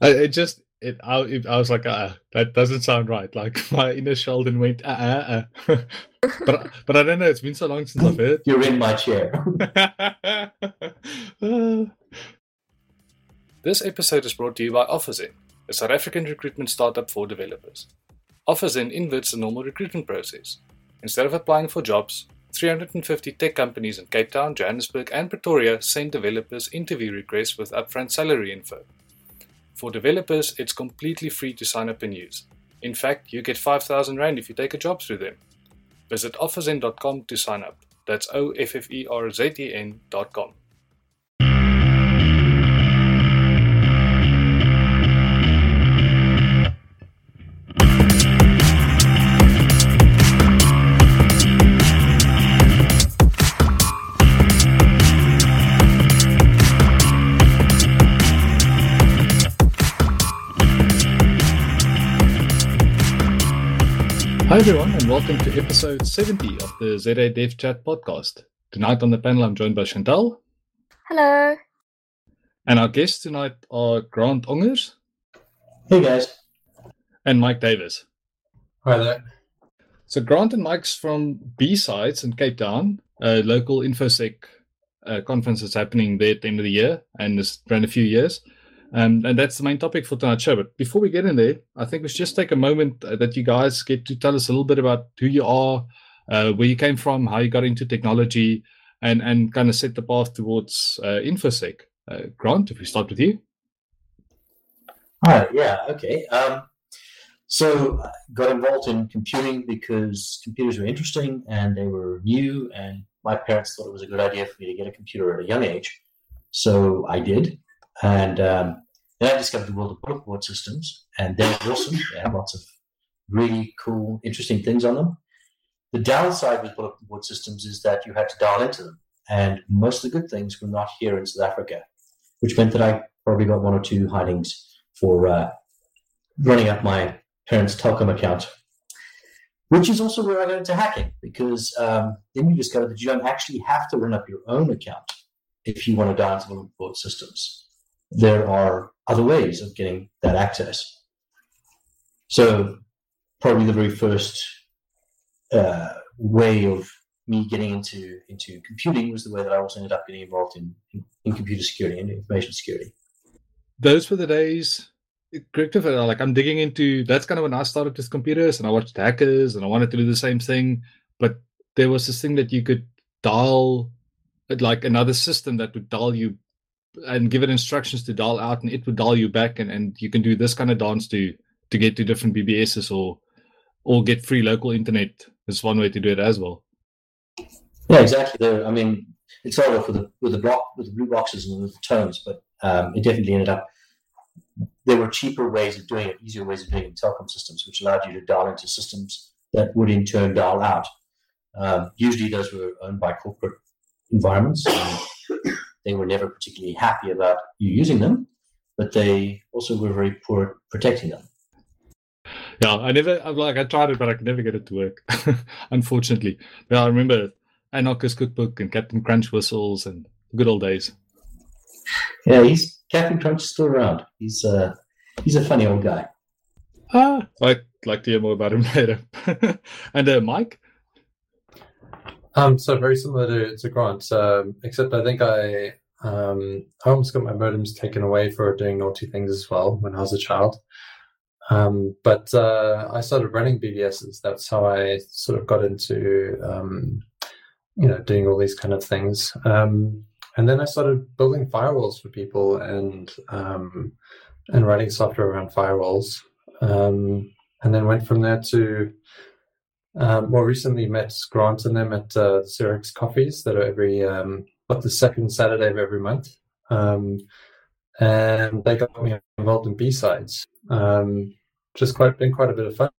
I, it just it I, it, I was like, uh, that doesn't sound right. Like my inner Sheldon went, uh, uh, uh. but but I don't know. It's been so long since I've heard. You're in my chair. this episode is brought to you by OfferZen, a South African recruitment startup for developers. OfferZen inverts the normal recruitment process. Instead of applying for jobs, 350 tech companies in Cape Town, Johannesburg, and Pretoria send developers interview requests with upfront salary info. For developers, it's completely free to sign up and use. In fact, you get 5000 Rand if you take a job through them. Visit offerzen.com to sign up. That's O F F E R Z E N.com. Hi, everyone, and welcome to episode 70 of the ZA Dev Chat podcast. Tonight on the panel, I'm joined by Chantal. Hello. And our guests tonight are Grant Ongers. Hey, guys. And Mike Davis. Hi there. So, Grant and Mike's from B Sides in Cape Town, a local InfoSec uh, conference that's happening there at the end of the year and it's ran a few years. Um, and that's the main topic for tonight's show. But before we get in there, I think we should just take a moment uh, that you guys get to tell us a little bit about who you are, uh, where you came from, how you got into technology, and and kind of set the path towards uh, infosec. Uh, Grant, if we start with you. Hi. Yeah. Okay. Um, so I got involved in computing because computers were interesting and they were new, and my parents thought it was a good idea for me to get a computer at a young age. So I did. And um, then I discovered the world of bulletin board systems, and they're awesome. They have lots of really cool, interesting things on them. The downside with bulletin board systems is that you had to dial into them, and most of the good things were not here in South Africa, which meant that I probably got one or two hidings for uh, running up my parents' Telkom account. Which is also where I got into hacking, because um, then you discover that you don't actually have to run up your own account if you want to dial into bulletin board systems there are other ways of getting that access. So, probably the very first uh, way of me getting into into computing was the way that I also ended up getting involved in, in, in computer security and information security. Those were the days. Christopher, like I'm digging into that's kind of when I started with computers and I watched hackers and I wanted to do the same thing, but there was this thing that you could dial like another system that would dial you and give it instructions to dial out and it would dial you back and, and you can do this kind of dance to to get to different BBSs or or get free local internet is one way to do it as well. Yeah, exactly. There, I mean, it started off with the with the block with the blue boxes and the tones, but um, it definitely ended up. There were cheaper ways of doing it, easier ways of doing it in telecom systems, which allowed you to dial into systems that would in turn dial out. Um, usually, those were owned by corporate environments they were never particularly happy about you using them, but they also were very poor at protecting them. Yeah, I never, I'm like, I tried it, but I could never get it to work, unfortunately. But I remember Anarchist Cookbook and Captain Crunch whistles and good old days. Yeah, he's Captain Crunch is still around. He's uh, he's a funny old guy. Ah, I'd like to hear more about him later. and uh, Mike, um, so very similar to, to Grant, um, except I think I um, I almost got my modems taken away for doing naughty things as well when I was a child. Um, but uh, I started running BBSs. That's how I sort of got into um, you know doing all these kind of things. Um, and then I started building firewalls for people and um, and writing software around firewalls. Um, and then went from there to um, more recently, met Grant and them at uh, Coffees that are every um, what the second Saturday of every month, um, and they got me involved in B sides. Um, just quite been quite a bit of fun.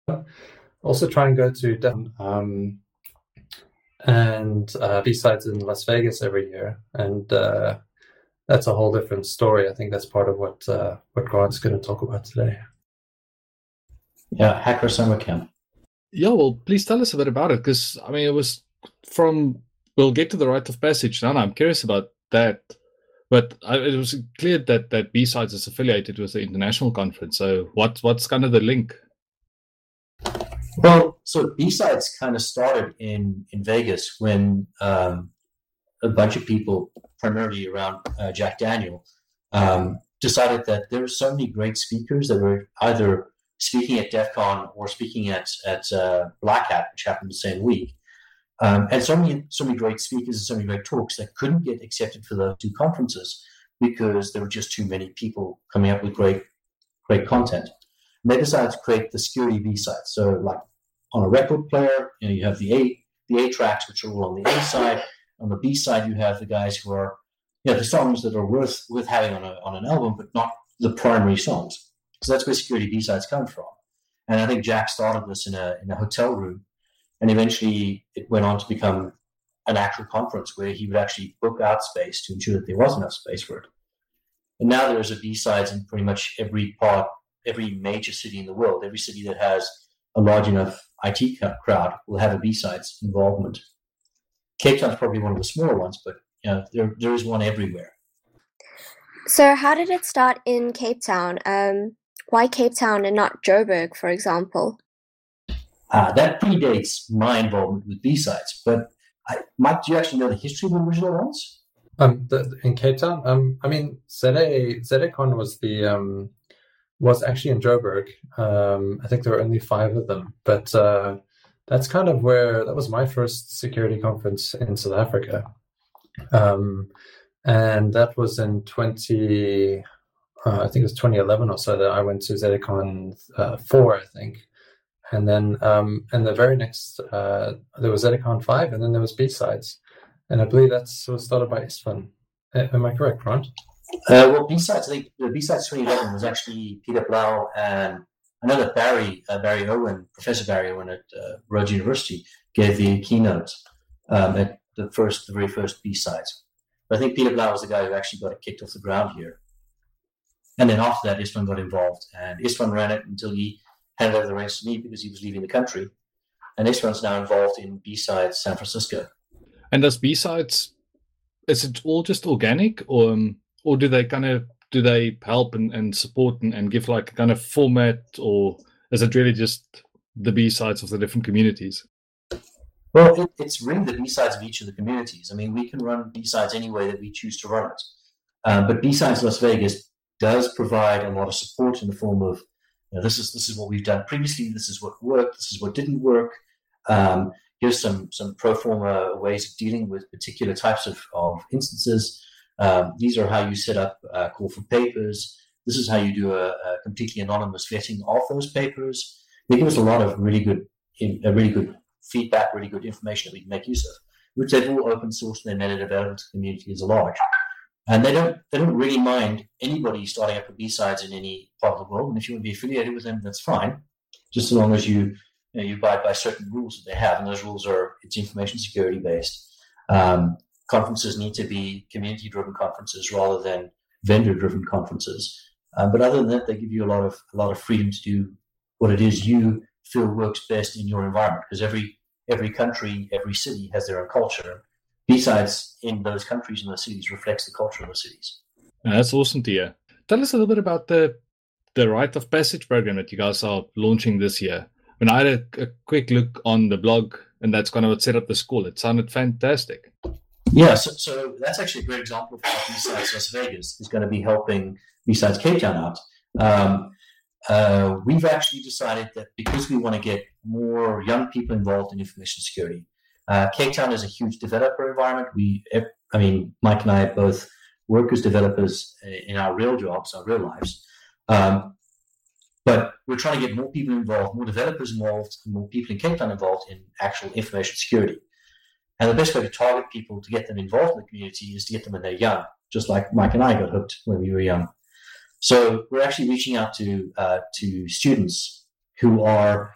Also, try and go to um, and uh, B sides in Las Vegas every year, and uh, that's a whole different story. I think that's part of what uh, what Grant's going to talk about today. Yeah, Hacker Summer Camp. Yeah, well, please tell us a bit about it because I mean, it was from. We'll get to the rite of passage now. I'm curious about that. But I, it was clear that that B sides is affiliated with the international conference. So what what's kind of the link? Well, so B sides kind of started in in Vegas when um, a bunch of people, primarily around uh, Jack Daniel, um, decided that there were so many great speakers that were either speaking at DEF CON or speaking at at uh, Black Hat, which happened the same week. Um, and so many, so many great speakers and so many great talks that couldn't get accepted for the two conferences because there were just too many people coming up with great, great content. And they decided to create the security B side. So, like on a record player, you know, you have the A, the A tracks, which are all on the A side. On the B side, you have the guys who are, you know, the songs that are worth worth having on a on an album, but not the primary songs. So that's where security B sides come from. And I think Jack started this in a in a hotel room and eventually it went on to become an actual conference where he would actually book out space to ensure that there was enough space for it. And now there's a B-sides in pretty much every part, every major city in the world. Every city that has a large enough IT crowd will have a B-sides involvement. Cape Town is probably one of the smaller ones, but you know, there, there is one everywhere. So, how did it start in Cape Town? Um, why Cape Town and not Joburg, for example? Uh, that predates my involvement with B-sides. But I, Mike, do you actually know the history of the original ones? Um, the, in Cape Town, um, I mean, ZA ZACon was the um, was actually in Joburg. Um, I think there were only five of them, but uh, that's kind of where that was my first security conference in South Africa, um, and that was in twenty. Uh, I think it was 2011 or so that I went to ZACon uh, four, I think, and then um, and the very next uh, there was ZACon five, and then there was B sides, and I believe that's was started by Istvan. Am I correct, Ron? Uh, well, B sides. I think the B sides 2011 was actually Peter Blau and another Barry uh, Barry Irwin, Professor Barry Irwin at uh, Rhodes University, gave the keynote um, at the first, the very first B sides. But I think Peter Blau was the guy who actually got it kicked off the ground here. And then after that, Istvan got involved, and Istvan ran it until he handed over the reins to me because he was leaving the country. And one's now involved in B Sides San Francisco. And does B Sides, is it all just organic or, um, or do they kind of, do they help and, and support and, and give like a kind of format or is it really just the B sides of the different communities? Well, it, it's really the B sides of each of the communities. I mean, we can run B sides any way that we choose to run it. Um, but B sides Las Vegas does provide a lot of support in the form of you know, this is this is what we've done previously. This is what worked. This is what didn't work. Um, here's some some pro forma ways of dealing with particular types of, of instances. Um, these are how you set up uh, call for papers. This is how you do a, a, completely anonymous vetting of those papers. They give us a lot of really good, a really good feedback, really good information that we can make use of, which they've all open sourced and they're made available to the community as a large and they don't they don't really mind anybody starting up a B sides in any part of the world. And if you want to be affiliated with them, that's fine, just as long as you you, know, you abide by certain rules that they have, and those rules are it's information security based. Um, conferences need to be community driven conferences rather than vendor driven conferences. Um, but other than that, they give you a lot of a lot of freedom to do what it is you feel works best in your environment because every every country, every city has their own culture B-sides in those countries and those cities reflects the culture of the cities. That's awesome to hear. Tell us a little bit about the the rite of passage program that you guys are launching this year. When I had a, a quick look on the blog, and that's kind of what set up the school, it sounded fantastic. Yeah, so, so that's actually a great example of how B-sides Las Vegas is going to be helping B-sides Cape Town out. Um, uh, we've actually decided that because we want to get more young people involved in information security, uh, Cape Town is a huge developer environment. We, I mean, Mike and I both work as developers in our real jobs, our real lives. Um, but we're trying to get more people involved, more developers involved, more people in Cape Town involved in actual information security. And the best way to target people to get them involved in the community is to get them when they're young, just like Mike and I got hooked when we were young. So we're actually reaching out to uh, to students who are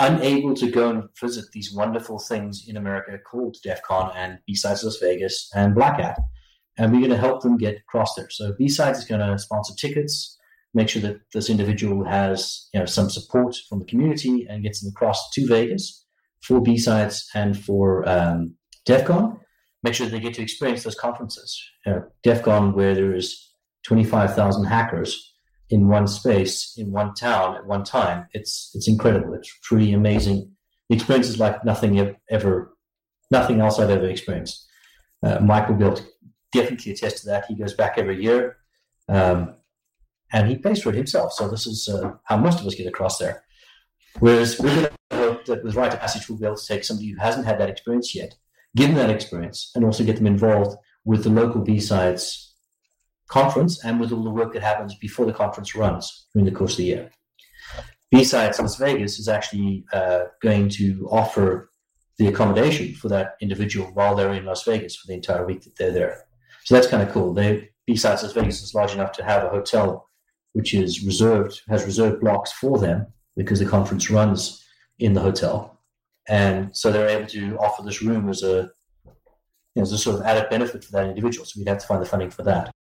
unable to go and visit these wonderful things in America called DEF CON and B-Sides Las Vegas and Black Hat. And we're going to help them get across there. So B-Sides is going to sponsor tickets, make sure that this individual has you know some support from the community and gets them across to Vegas for B-Sides and for um, DEF CON. make sure they get to experience those conferences. You know, DEF CON, where there is 25,000 hackers in one space, in one town at one time, it's, it's incredible. It's truly amazing. The experience is like nothing ever, nothing else I've ever experienced. Uh, Michael Built definitely attest to that. He goes back every year. Um, and he pays for it himself. So this is uh, how most of us get across there. Whereas we're going with Rite of Passage, we'll be able to take somebody who hasn't had that experience yet, give them that experience, and also get them involved with the local B-Sides conference and with all the work that happens before the conference runs during the course of the year. B-Sides Las Vegas is actually uh, going to offer the accommodation for that individual while they're in Las Vegas for the entire week that they're there. So that's kind of cool. They, B-Sides Las Vegas is large enough to have a hotel which is reserved, has reserved blocks for them because the conference runs in the hotel. And so they're able to offer this room as a, you know, as a sort of added benefit for that individual. So we'd have to find the funding for that.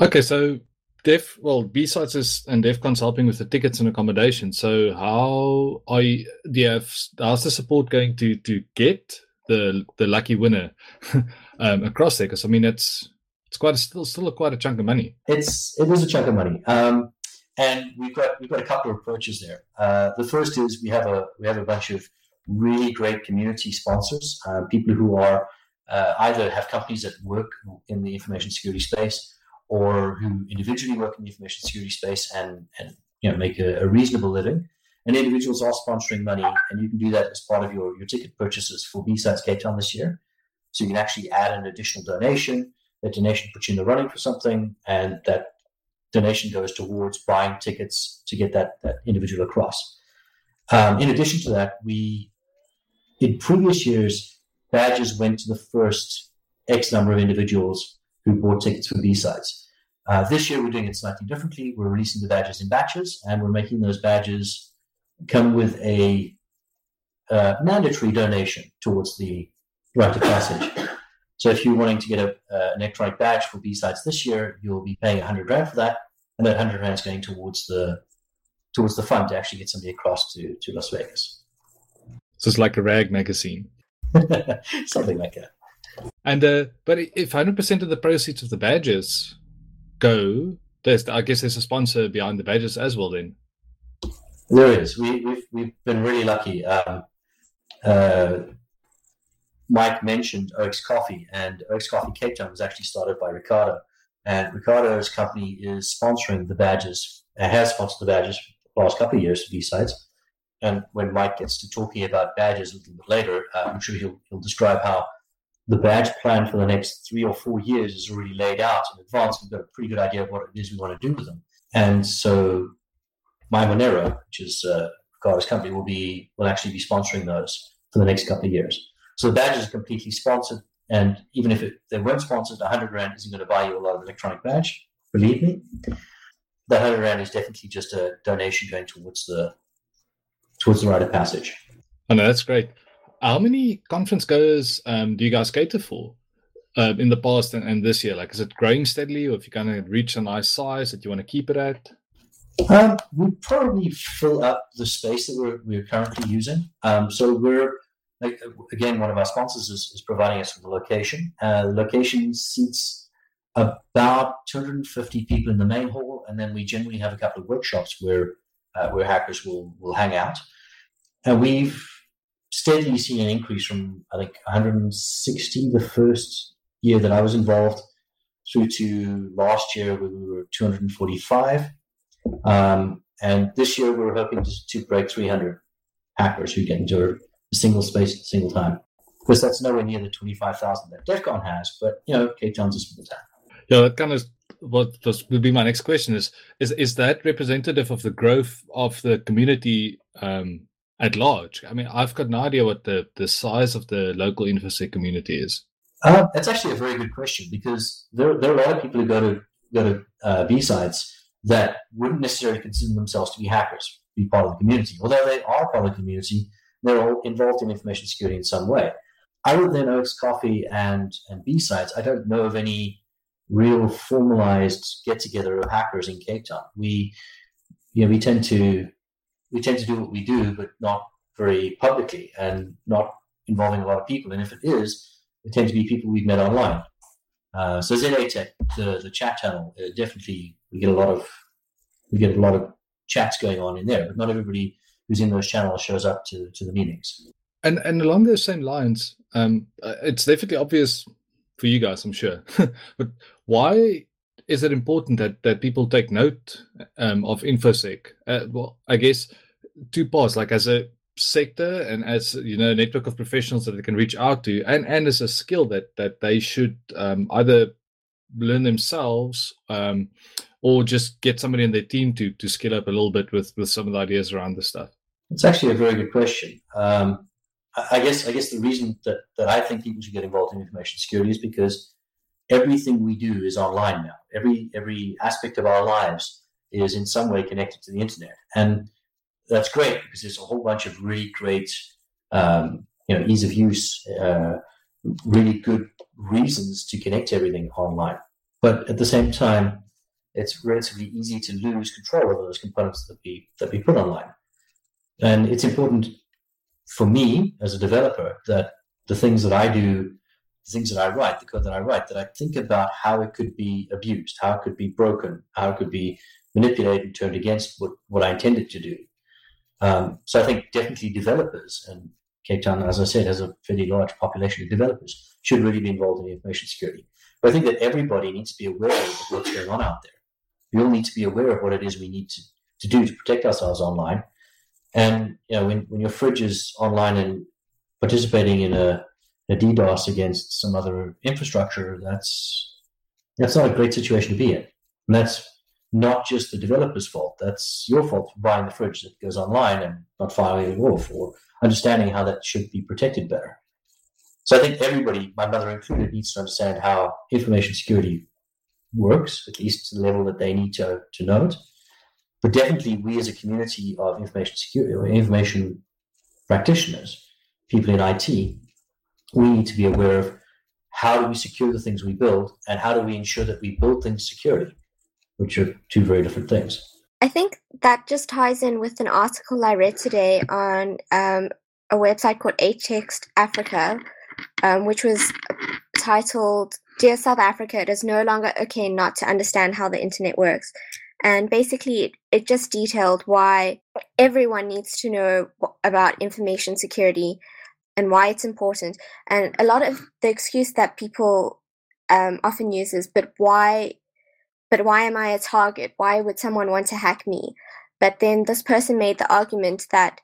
Okay, so Def, well, B-Sides is and DEFCON's helping with the tickets and accommodation. So how are you, do you have, how's the support going to to get the the lucky winner um, across there? Because I mean, it's it's quite a, still still a, quite a chunk of money. It's it is a chunk of money, um, and we've got we've got a couple of approaches there. Uh, the first is we have a we have a bunch of really great community sponsors, uh, people who are uh, either have companies that work in the information security space or who individually work in the information security space and and you know make a, a reasonable living. And individuals are sponsoring money, and you can do that as part of your, your ticket purchases for B-Sides Cape Town this year. So you can actually add an additional donation that donation puts you in the running for something, and that donation goes towards buying tickets to get that, that individual across. Um, in addition to that, we in previous years badges went to the first X number of individuals who bought tickets for B-Sides. Uh, this year we're doing it slightly differently. We're releasing the badges in batches, and we're making those badges come with a uh, mandatory donation towards the rite of passage. So if you're wanting to get a, uh, an electronic badge for B-Sides this year, you'll be paying 100 rand for that, and that 100 rand is going towards the towards the fund to actually get somebody across to, to Las Vegas. So it's like a rag magazine. Something like that. And uh, but if 100% of the proceeds of the badges go, there's I guess there's a sponsor behind the badges as well. Then there is. We, we've we've been really lucky. Um, uh, Mike mentioned Oaks Coffee, and Oaks Coffee Cape Town was actually started by Ricardo. And Ricardo's company is sponsoring the badges, and has sponsored the badges for the last couple of years for B-Sides. And when Mike gets to talking about badges a little bit later, uh, I'm sure he'll, he'll describe how the badge plan for the next three or four years is already laid out in advance. We've got a pretty good idea of what it is we want to do with them. And so My Monero, which is uh, company, will be will actually be sponsoring those for the next couple of years. So the badges are completely sponsored. And even if it, they weren't sponsored, 100 Rand isn't going to buy you a lot of electronic badge. Believe me. The 100 Rand is definitely just a donation going towards the towards the rite of passage. Oh, no, that's great. How many conference goers um, do you guys cater for uh, in the past and, and, this year? Like, is it growing steadily, or if you kind of reach a nice size that you want to keep it at? Um, we probably fill up the space that we're, we're currently using. Um, so we're again, one of our sponsors is, is providing us with a location. Uh, location seats about 250 people in the main hall, and then we generally have a couple of workshops where uh, where hackers will will hang out. And we've steadily seen an increase from I think 160 the first year that I was involved through to last year where we were 245. Um, and this year we're hoping to, to break 300 hackers who get into a single space at a single time. Because that's nowhere near the 25,000 that DEF CON has, but, you know, Cape Town's a small town. Yeah, that kind of what was, would be my next question is, is, is that representative of the growth of the community um, at large? I mean, I've got no idea what the, the size of the local InfoSec community is. Uh, that's actually a very good question because there, there are a lot of people who go to go to uh, B-Sides that wouldn't necessarily consider themselves to be hackers, be part of the community. Although they are part of the community, they're all involved in information security in some way. Other than Oaks Coffee and, and B-Sides, I don't know of any real formalized get together of hackers in Cape Town. We, you know, we tend to we tend to do what we do, but not very publicly and not involving a lot of people. And if it is, they tend to be people we've met online. Uh, so ZATech, the the chat channel, uh, definitely we get a lot of we get a lot of chats going on in there, but not everybody who's in those channels shows up to to the meetings. And and along those same lines, um, uh, it's definitely obvious for you guys, I'm sure. but why is it important that that people take note um, of infosec? Uh, well, I guess two parts, like as a sector and as you know, a network of professionals that they can reach out to, and and as a skill that that they should um, either learn themselves um, or just get somebody in their team to to skill up a little bit with with some of the ideas around this stuff. It's actually a very good question. Um, I guess I guess the reason that, that I think people should get involved in information security is because everything we do is online now. Every every aspect of our lives is in some way connected to the internet, and that's great because there's a whole bunch of really great, um, you know, ease of use, uh, really good reasons to connect everything online. But at the same time, it's relatively easy to lose control over those components that we that we put online, and it's important for me as a developer that the things that I do things that I write, the code that I write, that I think about how it could be abused, how it could be broken, how it could be manipulated and turned against what, what I intended to do. Um, so I think definitely developers, and Cape Town, as I said, has a fairly large population of developers, should really be involved in information security. But I think that everybody needs to be aware of what's going on out there. We all need to be aware of what it is we need to, to do to protect ourselves online. And you know, when, when your fridge is online and participating in a a DDoS against some other infrastructure, that's that's not a great situation to be in. And that's not just the developer's fault. That's your fault for buying the fridge that goes online and not filing a wolf or understanding how that should be protected better. So I think everybody, my mother included, needs to understand how information security works, at least to the level that they need to, to know it. But definitely we as a community of information security or information practitioners, people in IT, we need to be aware of how do we secure the things we build and how do we ensure that we build things securely, which are two very different things. I think that just ties in with an article I read today on um, a website called H-Text Africa, um, which was titled Dear South Africa, it is no longer okay not to understand how the internet works. And basically, it just detailed why everyone needs to know about information security and why it's important. And a lot of the excuse that people um, often use is, but why, but why am I a target? Why would someone want to hack me? But then this person made the argument that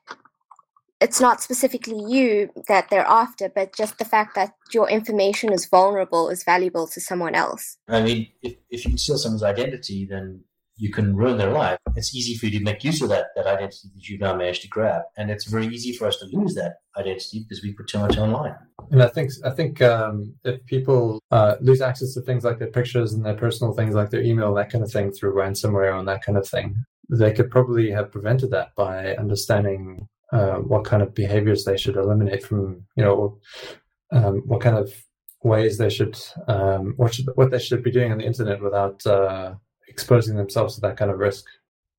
it's not specifically you that they're after, but just the fact that your information is vulnerable is valuable to someone else. I mean, if, if you steal someone's identity, then you can ruin their life. It's easy for you to make use of that, that identity that you've now managed to grab. And it's very easy for us to lose that identity because we put too much online. And I think I think um, if people uh, lose access to things like their pictures and their personal things like their email, that kind of thing through ransomware and that kind of thing, they could probably have prevented that by understanding uh, what kind of behaviors they should eliminate from, you know, um, what kind of ways they should, um, what should, what they should be doing on the internet without uh, exposing themselves to that kind of risk.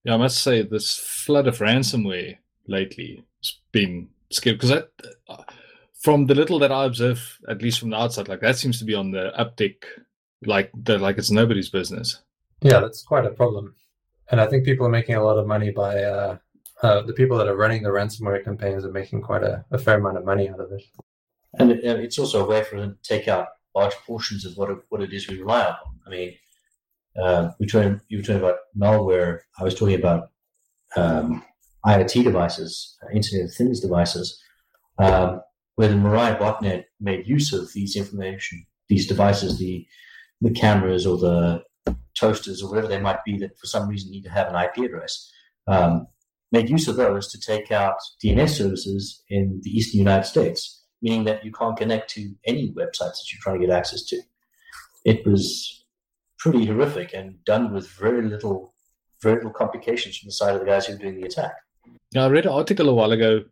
Yeah, I must say this flood of ransomware lately has been scary because uh, from the little that I observe, at least from the outside, like that seems to be on the uptick, like the, like it's nobody's business. Yeah, that's quite a problem, and I think people are making a lot of money by uh, uh, the people that are running the ransomware campaigns are making quite a, a fair amount of money out of it. And it's also a way for them to take out large portions of what it, what it is we rely on. I mean, uh, we talking, you were talking about malware. I was talking about um, IoT devices, Internet of Things devices, um, where the Mirai botnet made use of these information, these devices, the the cameras or the toasters or whatever they might be that for some reason need to have an IP address. Um, made use of those to take out DNS services in the eastern United States, meaning that you can't connect to any websites that you're trying to get access to. It was pretty horrific and done with very little, very little complications from the side of the guys who were doing the attack. Yeah, I read an article a while ago.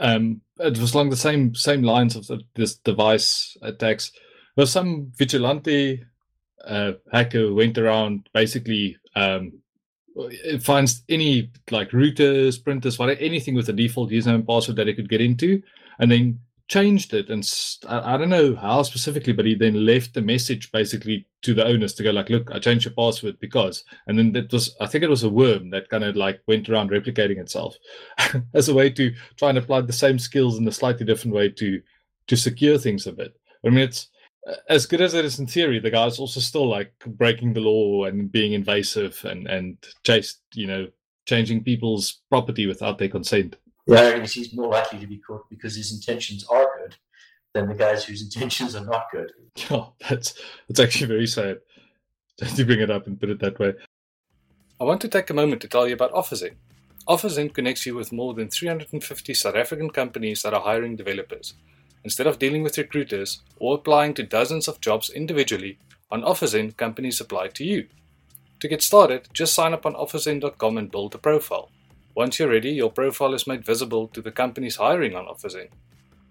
Um, it was along the same same lines of the, this device attacks. There was some vigilante uh, hacker went around basically um, it finds any like routers, printers, whatever, anything with a default username and password that it could get into, and then changed it, and st- I, don't know how specifically, but he then left the message basically to the owners to go like, "Look, I changed your password because," and then it was I think it was a worm that kind of like went around replicating itself as a way to try and apply the same skills in a slightly different way to to secure things a bit. I mean, it's as good as it is in theory, the guy's also still like breaking the law and being invasive and and just you know changing people's property without their consent. Yeah, I guess he's more likely to be caught because his intentions are good than the guys whose intentions are not good. Oh, that's that's actually very sad to bring it up and put it that way. I want to take a moment to tell you about OfferZen. OfferZen connects you with more than 350 South African companies that are hiring developers. Instead of dealing with recruiters or applying to dozens of jobs individually, on OfferZen, companies apply to you. To get started, just sign up on OfferZen.com and build a profile. Once you're ready, your profile is made visible to the companies hiring on OfferZen.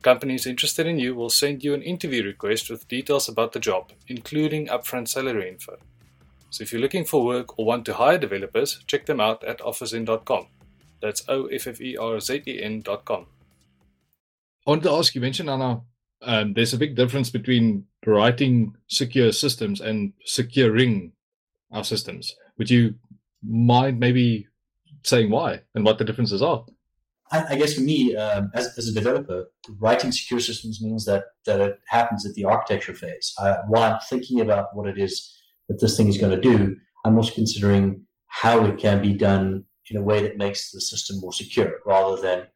Companies interested in you will send you an interview request with details about the job, including upfront salary info. So if you're looking for work or want to hire developers, check them out at offerzen.com. That's O F F E R Z E N.com. I wanted to ask you mentioned Anna, um, there's a big difference between writing secure systems and securing our systems. Would you mind maybe saying why and what the differences are? I, I guess for me, um, as, as a developer, writing secure systems means that that it happens at the architecture phase. Uh, while I'm thinking about what it is that this thing is going to do, I'm also considering how it can be done in a way that makes the system more secure, rather than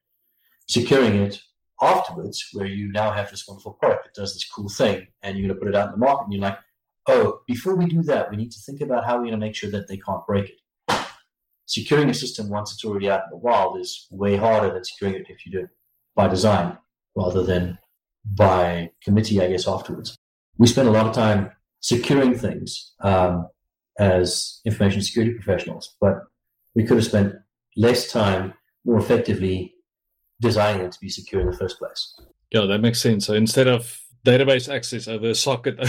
securing it afterwards, where you now have this wonderful product that does this cool thing, and you're going to put it out in the market, and you're like, oh, before we do that, we need to think about how we're going to make sure that they can't break it. Securing a system once it's already out in the wild is way harder than securing it if you do it by design rather than by committee, I guess, afterwards. We spend a lot of time securing things um, as information security professionals, but we could have spent less time more effectively designing it to be secure in the first place. Yeah, that makes sense. So instead of database access over a socket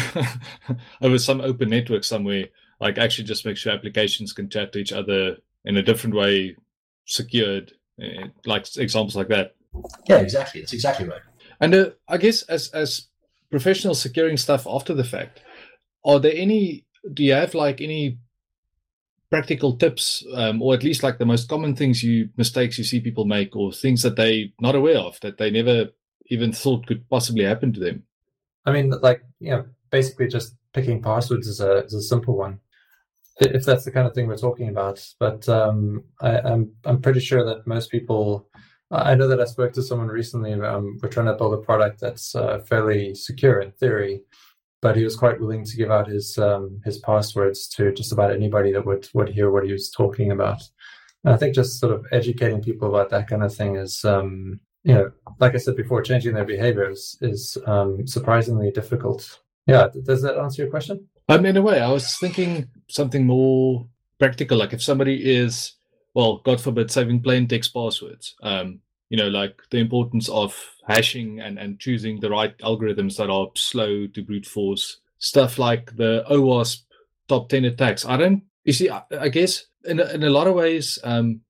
over some open network somewhere, like actually just make sure applications can chat to each other in a different way, secured, eh, like examples like that. Yeah, exactly. That's exactly right. And uh, I guess as as professionals securing stuff after the fact, are there any? Do you have like any practical tips, um, or at least like the most common things you mistakes you see people make, or things that they not aware of that they never even thought could possibly happen to them? I mean, like you know, basically just picking passwords is a is a simple one, if that's the kind of thing we're talking about. But um, I, I'm I'm pretty sure that most people. I know that I spoke to someone recently. Um, we're trying to build a product that's uh, fairly secure in theory, but he was quite willing to give out his um, his passwords to just about anybody that would would hear what he was talking about. And I think just sort of educating people about that kind of thing is um, you know, like I said before, changing their behaviors is um, surprisingly difficult. Yeah, does that answer your question? Um, in a way, I was thinking something more practical. Like if somebody is, well, God forbid, saving plain text passwords. Um, you know, like the importance of hashing and and choosing the right algorithms that are slow to brute force stuff like the OWASP top ten attacks. I don't. You see, I, I guess in a, in a lot of ways, um,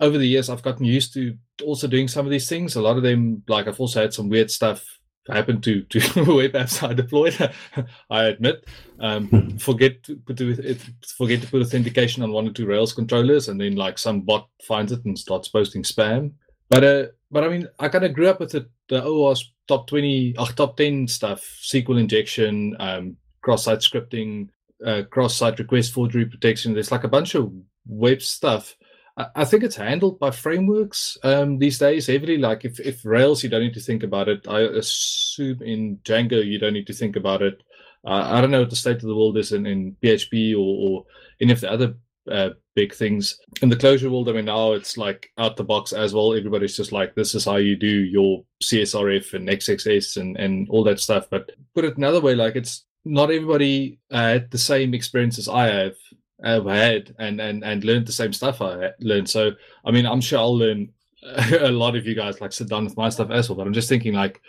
over the years, I've gotten used to also doing some of these things. A lot of them, like I've also had some weird stuff happen to to web apps I deployed. I admit, um, hmm. forget to put it, forget to put authentication on one or two Rails controllers, and then like some bot finds it and starts posting spam. But uh, but I mean, I kind of grew up with the, the OWASP top twenty, uh, top ten stuff, SQL injection, um, cross-site scripting, uh, cross-site request forgery protection. There's like a bunch of web stuff I think it's handled by frameworks um, these days heavily. Like if, if Rails, you don't need to think about it. I assume in Django, you don't need to think about it. Uh, I don't know what the state of the world is in, in PHP or, or any of the other uh, big things. In the Clojure world, I mean, now it's like out the box as well. Everybody's just like, this is how you do your CSRF and XXS and, and all that stuff. But put it another way, like it's not everybody uh, had the same experience as I have have had and and and learned the same stuff I learned. So I mean, I'm sure I'll learn a lot of you guys like sit down with my stuff as well. But I'm just thinking like,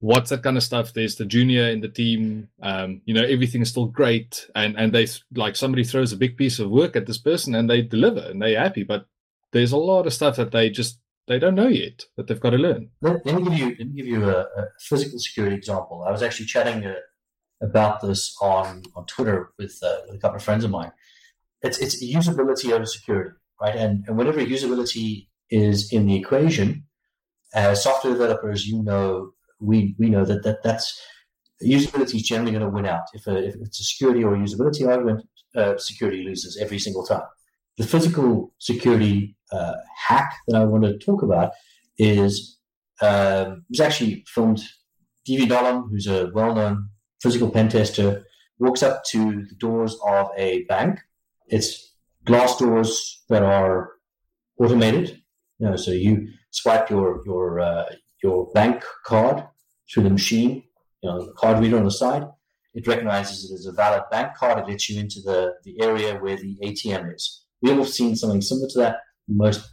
what's that kind of stuff? There's the junior in the team. Um, you know, everything is still great, and and they like somebody throws a big piece of work at this person and they deliver and they're happy. But there's a lot of stuff that they just they don't know yet that they've got to learn. Let, let me give you let me give you a, a physical security example. I was actually chatting uh, about this on on Twitter with, uh, with a couple of friends of mine. It's it's usability over security, right? And and whenever usability is in the equation, as software developers, you know we we know that, that that's usability is generally going to win out. If, a, if it's a security or usability argument, uh, security loses every single time. The physical security uh, hack that I want to talk about is um, was actually filmed. Deviant Ollam, who's a well-known physical pen tester, walks up to the doors of a bank. It's glass doors that are automated. You know, so you swipe your your uh, your bank card through the machine, you know, the card reader on the side. It recognizes it as a valid bank card. It lets you into the, the area where the ATM is. We all seen something similar to that. Most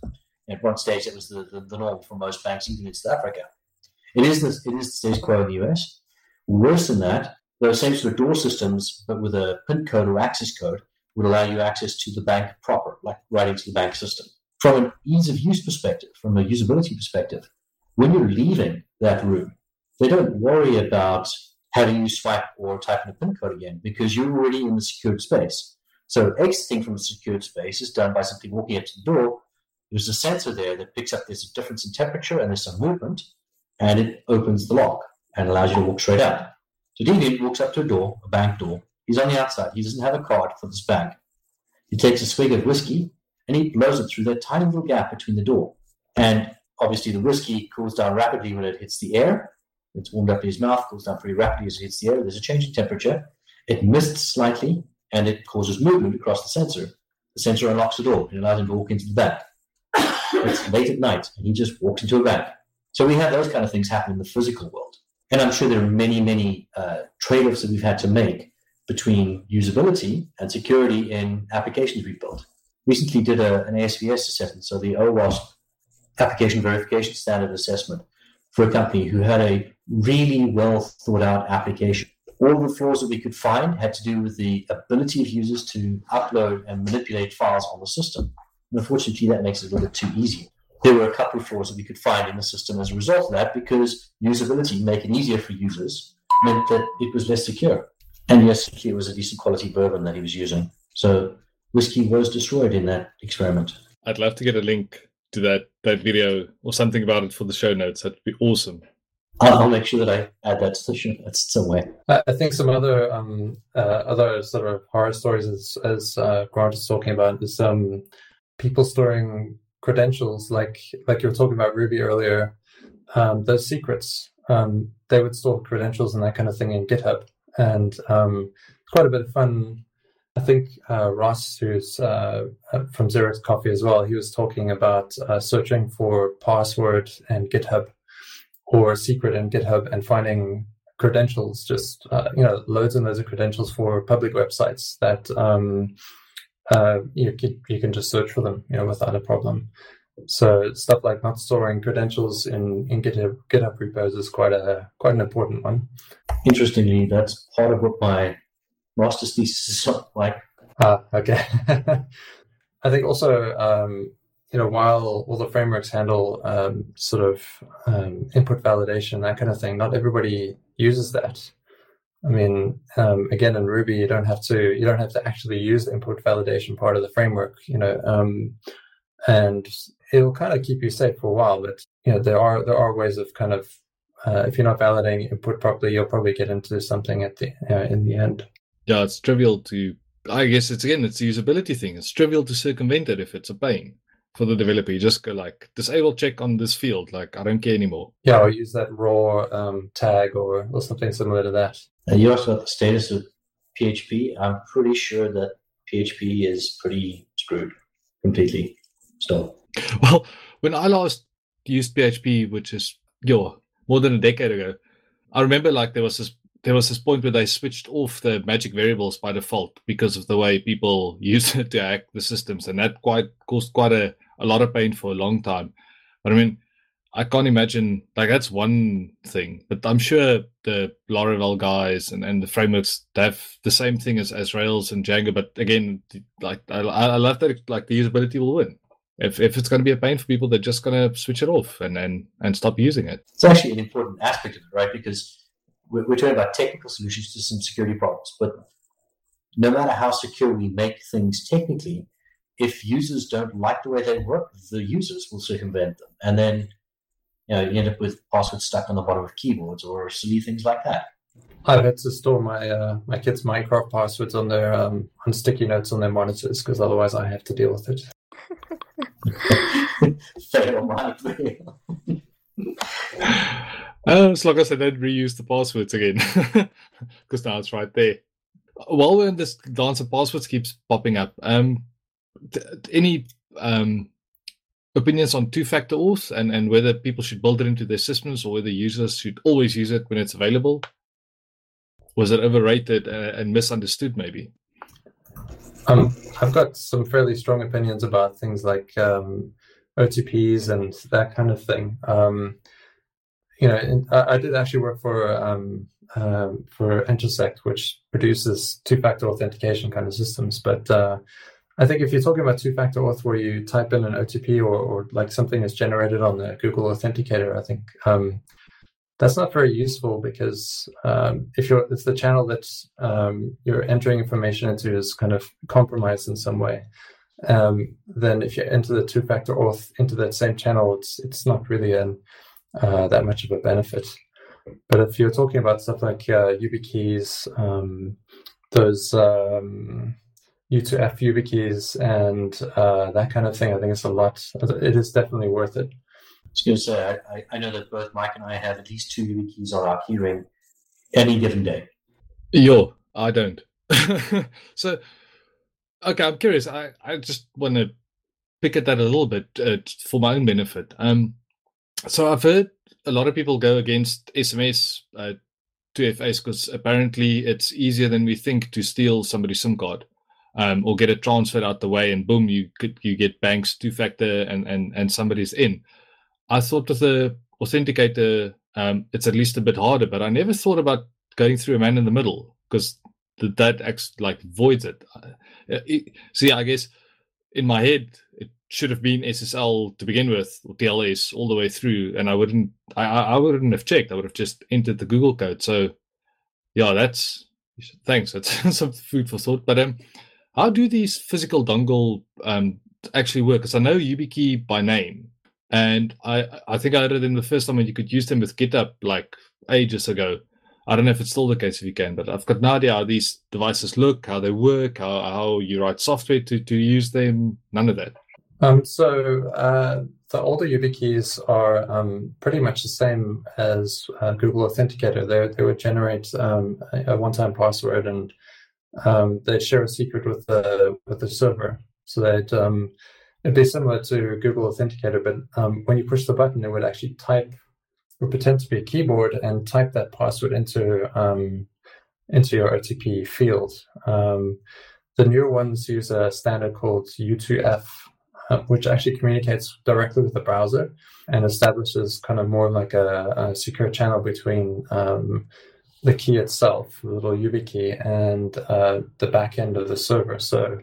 at one stage, it was the, the, the norm for most banks, even in South Africa. It is the, it is the status quo in the US. Worse than that, those same sort of door systems, but with a PIN code or access code, would allow you access to the bank proper, like right into the bank system. From an ease of use perspective, from a usability perspective, when you're leaving that room, they don't worry about having you swipe or type in a PIN code again because you're already in the secured space. So exiting from a secured space is done by simply walking up to the door. There's a sensor there that picks up there's a difference in temperature and there's some movement, and it opens the lock and allows you to walk straight out. So Deviant walks up to a door, a bank door. He's on the outside. He doesn't have a card for this bank. He takes a swig of whiskey and he blows it through that tiny little gap between the door. And obviously, the whiskey cools down rapidly when it hits the air. It's warmed up in his mouth, cools down pretty rapidly as it hits the air. There's a change in temperature. It mists slightly and it causes movement across the sensor. The sensor unlocks the door and allows him to walk into the bank. it's late at night and he just walks into a bank. So we have those kind of things happen in the physical world. And I'm sure there are many, many uh, trade offs that we've had to make between usability and security in applications we've built. Recently did a, an ASVS assessment, so the OWASP application verification standard assessment for a company who had a really well thought out application. All the flaws that we could find had to do with the ability of users to upload and manipulate files on the system. And unfortunately, that makes it a little bit too easy. There were a couple of flaws that we could find in the system as a result of that because usability, make it easier for users, meant that it was less secure. And yes, it was a decent quality bourbon that he was using. So whiskey was destroyed in that experiment. I'd love to get a link to that that video or something about it for the show notes. That'd be awesome. I'll, I'll make sure that I add that to the show notes somewhere. I think some other um, uh, other sort of horror stories, as, as uh, Grant is talking about, is um, people storing credentials, like like you were talking about Ruby earlier. Um, those secrets, um, they would store credentials and that kind of thing in GitHub, and um, quite a bit of fun I think uh, Ross, who's uh, uh, from Xerox Coffee as well, he was talking about uh, searching for password and GitHub or secret in GitHub and finding credentials, just uh, you know, loads and loads of credentials for public websites that um, uh, you you can just search for them, you know, without a problem. So stuff like not storing credentials in, in GitHub, GitHub repos is quite a quite an important one. Interestingly, that's part of what my master's thesis is like. Ah, okay. I think also, um, you know, while all the frameworks handle um, sort of um, input validation, that kind of thing, not everybody uses that. I mean, um, again, in Ruby, you don't have to you don't have to actually use the input validation part of the framework, you know, and it'll kind of keep you safe for a while. But you know, there are there are ways of kind of uh, if you're not validating input properly, you'll probably get into something at the uh, in the end yeah, it's trivial to. I guess it's again, it's a usability thing. It's trivial to circumvent it if it's a pain for the developer. You just go like disable check on this field. Like I don't care anymore. Yeah, or use that raw um, tag or or something similar to that. And you also got the status of PHP. I'm pretty sure that PHP is pretty screwed completely. So, well, when I last used PHP, which is yo more than a decade ago, I remember like there was this there was this point where they switched off the magic variables by default because of the way people used it to hack the systems, and that quite caused quite a, a lot of pain for a long time. But I mean, I can't imagine like that's one thing, but I'm sure the Laravel guys and, and the frameworks have the same thing as, as Rails and Django. But again, like I, I love that like the usability will win. If, if it's going to be a pain for people, they're just going to switch it off and, and, and stop using it. It's actually an important aspect of it, right? Because we're, we're talking about technical solutions to some security problems, but no matter how secure we make things technically, if users don't like the way they work, the users will circumvent them. And then you know, you end up with passwords stuck on the bottom of keyboards or silly things like that. I've had to store my uh, my kids' Minecraft passwords on their um, on sticky notes on their monitors because otherwise I have to deal with it. Fail, fail. Uh, long as I don't reuse the passwords again, because now it's right there. While we're in this dance of passwords keeps popping up, um, th- any um, opinions on two-factor auth and, and whether people should build it into their systems or whether users should always use it when it's available? Was it overrated and, and misunderstood, maybe? Um, I've got some fairly strong opinions about things like um, OTPs and that kind of thing. Um, you know, I, I, did actually work for um, um, for Entersekt, which produces two-factor authentication kind of systems. But uh, I think if you're talking about two-factor auth, where you type in an OTP or, or like something is generated on the Google Authenticator, I think um, that's not very useful because um, if you're if the channel that um, you're entering information into is kind of compromised in some way, um, then if you enter the two-factor auth into that same channel, it's it's not really an, uh, that much of a benefit. But if you're talking about stuff like uh, YubiKeys, um, those um, U2F YubiKeys, and uh, that kind of thing, I think it's a lot. It is definitely worth it was going to say, I, I know that both Mike and I have at least two YubiKeys on our keyring any given day. Yo, I don't. so, okay, I'm curious. I, I just want to pick at that a little bit uh, for my own benefit. Um, so I've heard a lot of people go against SMS uh, 2FAs because apparently it's easier than we think to steal somebody's SIM card. Um, or get it transferred out the way, and boom, you could you get banks two factor, and and and somebody's in. I thought with the authenticator, um, it's at least a bit harder, but I never thought about going through a man in the middle because that acts like voids it. Uh, it. See, I guess in my head, it should have been SSL to begin with, or TLS all the way through, and I wouldn't, I, I wouldn't have checked. I would have just entered the Google code. So, yeah, that's thanks. That's some food for thought. But um, how do these physical dongle um actually work? Because I know YubiKey by name, and I I think I heard them the first time when you could use them with GitHub like ages ago. I don't know if it's still the case if you can, but I've got no idea how these devices look, how they work, how, how you write software to, to use them. None of that. Um, so uh, the older YubiKeys are um, pretty much the same as uh, Google Authenticator. They, they would generate um, a one-time password and um, they share a secret with the with the server. So that um, It'd be similar to Google Authenticator, but um, when you push the button, it would actually type, would pretend to be a keyboard and type that password into um, into your OTP field. Um, the newer ones use a standard called U2F, uh, which actually communicates directly with the browser and establishes kind of more like a, a secure channel between um, the key itself, the little YubiKey, and uh, the back end of the server. So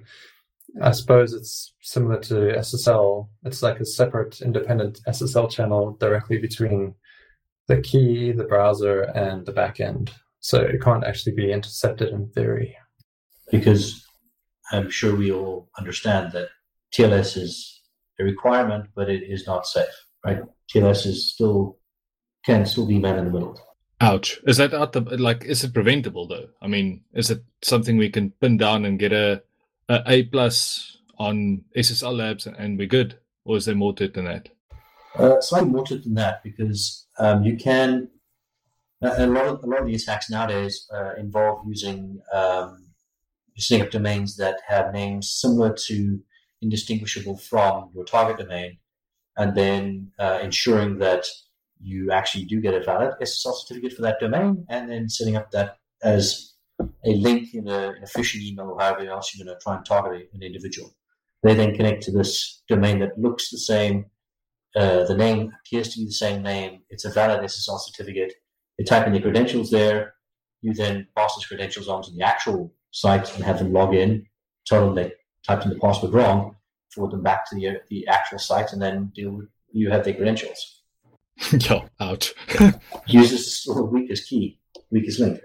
I suppose it's similar to SSL. It's like a separate independent SSL channel directly between the key, the browser, and the backend. So it can't actually be intercepted in theory. Because I'm sure we all understand that TLS is a requirement, but it is not safe, right? TLS is still can still be man in the middle. Ouch! Is that out the like? Is it preventable though? I mean, is it something we can pin down and get a uh, A plus on SSL Labs and we're good, or is there more to it than that? Uh, slightly more to it than that because um, you can. A lot of a lot of these hacks nowadays uh, involve using um, setting up domains that have names similar to, indistinguishable from your target domain, and then uh, ensuring that you actually do get a valid SSL certificate for that domain, and then setting up that as a link in a, in a phishing email or however else you're going to try and target an individual. They then connect to this domain that looks the same. Uh, the name appears to be the same name. It's a valid SSL certificate. They type in the credentials there. You then pass those credentials onto the actual site and have them log in. Tell them they typed in the password wrong, forward them back to the the actual site, and then do you have their credentials. yeah, ouch. Users is still the weakest key, weakest link.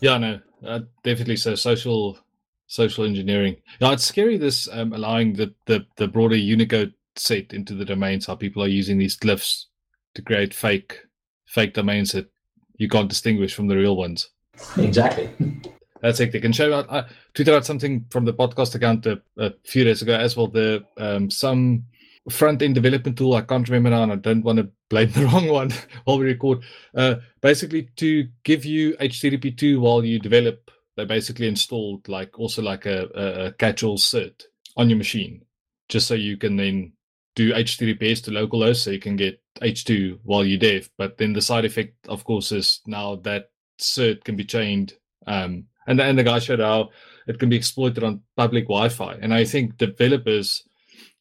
Yeah, no, uh, definitely. So social social engineering. Yeah, it's scary. This um, allowing the, the the broader Unicode set into the domains. How people are using these glyphs to create fake fake domains that you can't distinguish from the real ones. Exactly. That's hectic. And show out, I tweeted out something from the podcast account a, a few days ago as well. The um, some front end development tool. I can't remember now, and I don't want to blame the wrong one while we record. Uh, basically, to give you HTTP2 while you develop, they basically installed like also like a, a, catch-all cert on your machine, just so you can then do HTTPS to localhost, so you can get H2 while you dev. But then the side effect, of course, is now that cert can be chained. Um, and and the guy showed how it can be exploited on public Wi-Fi. And I think developers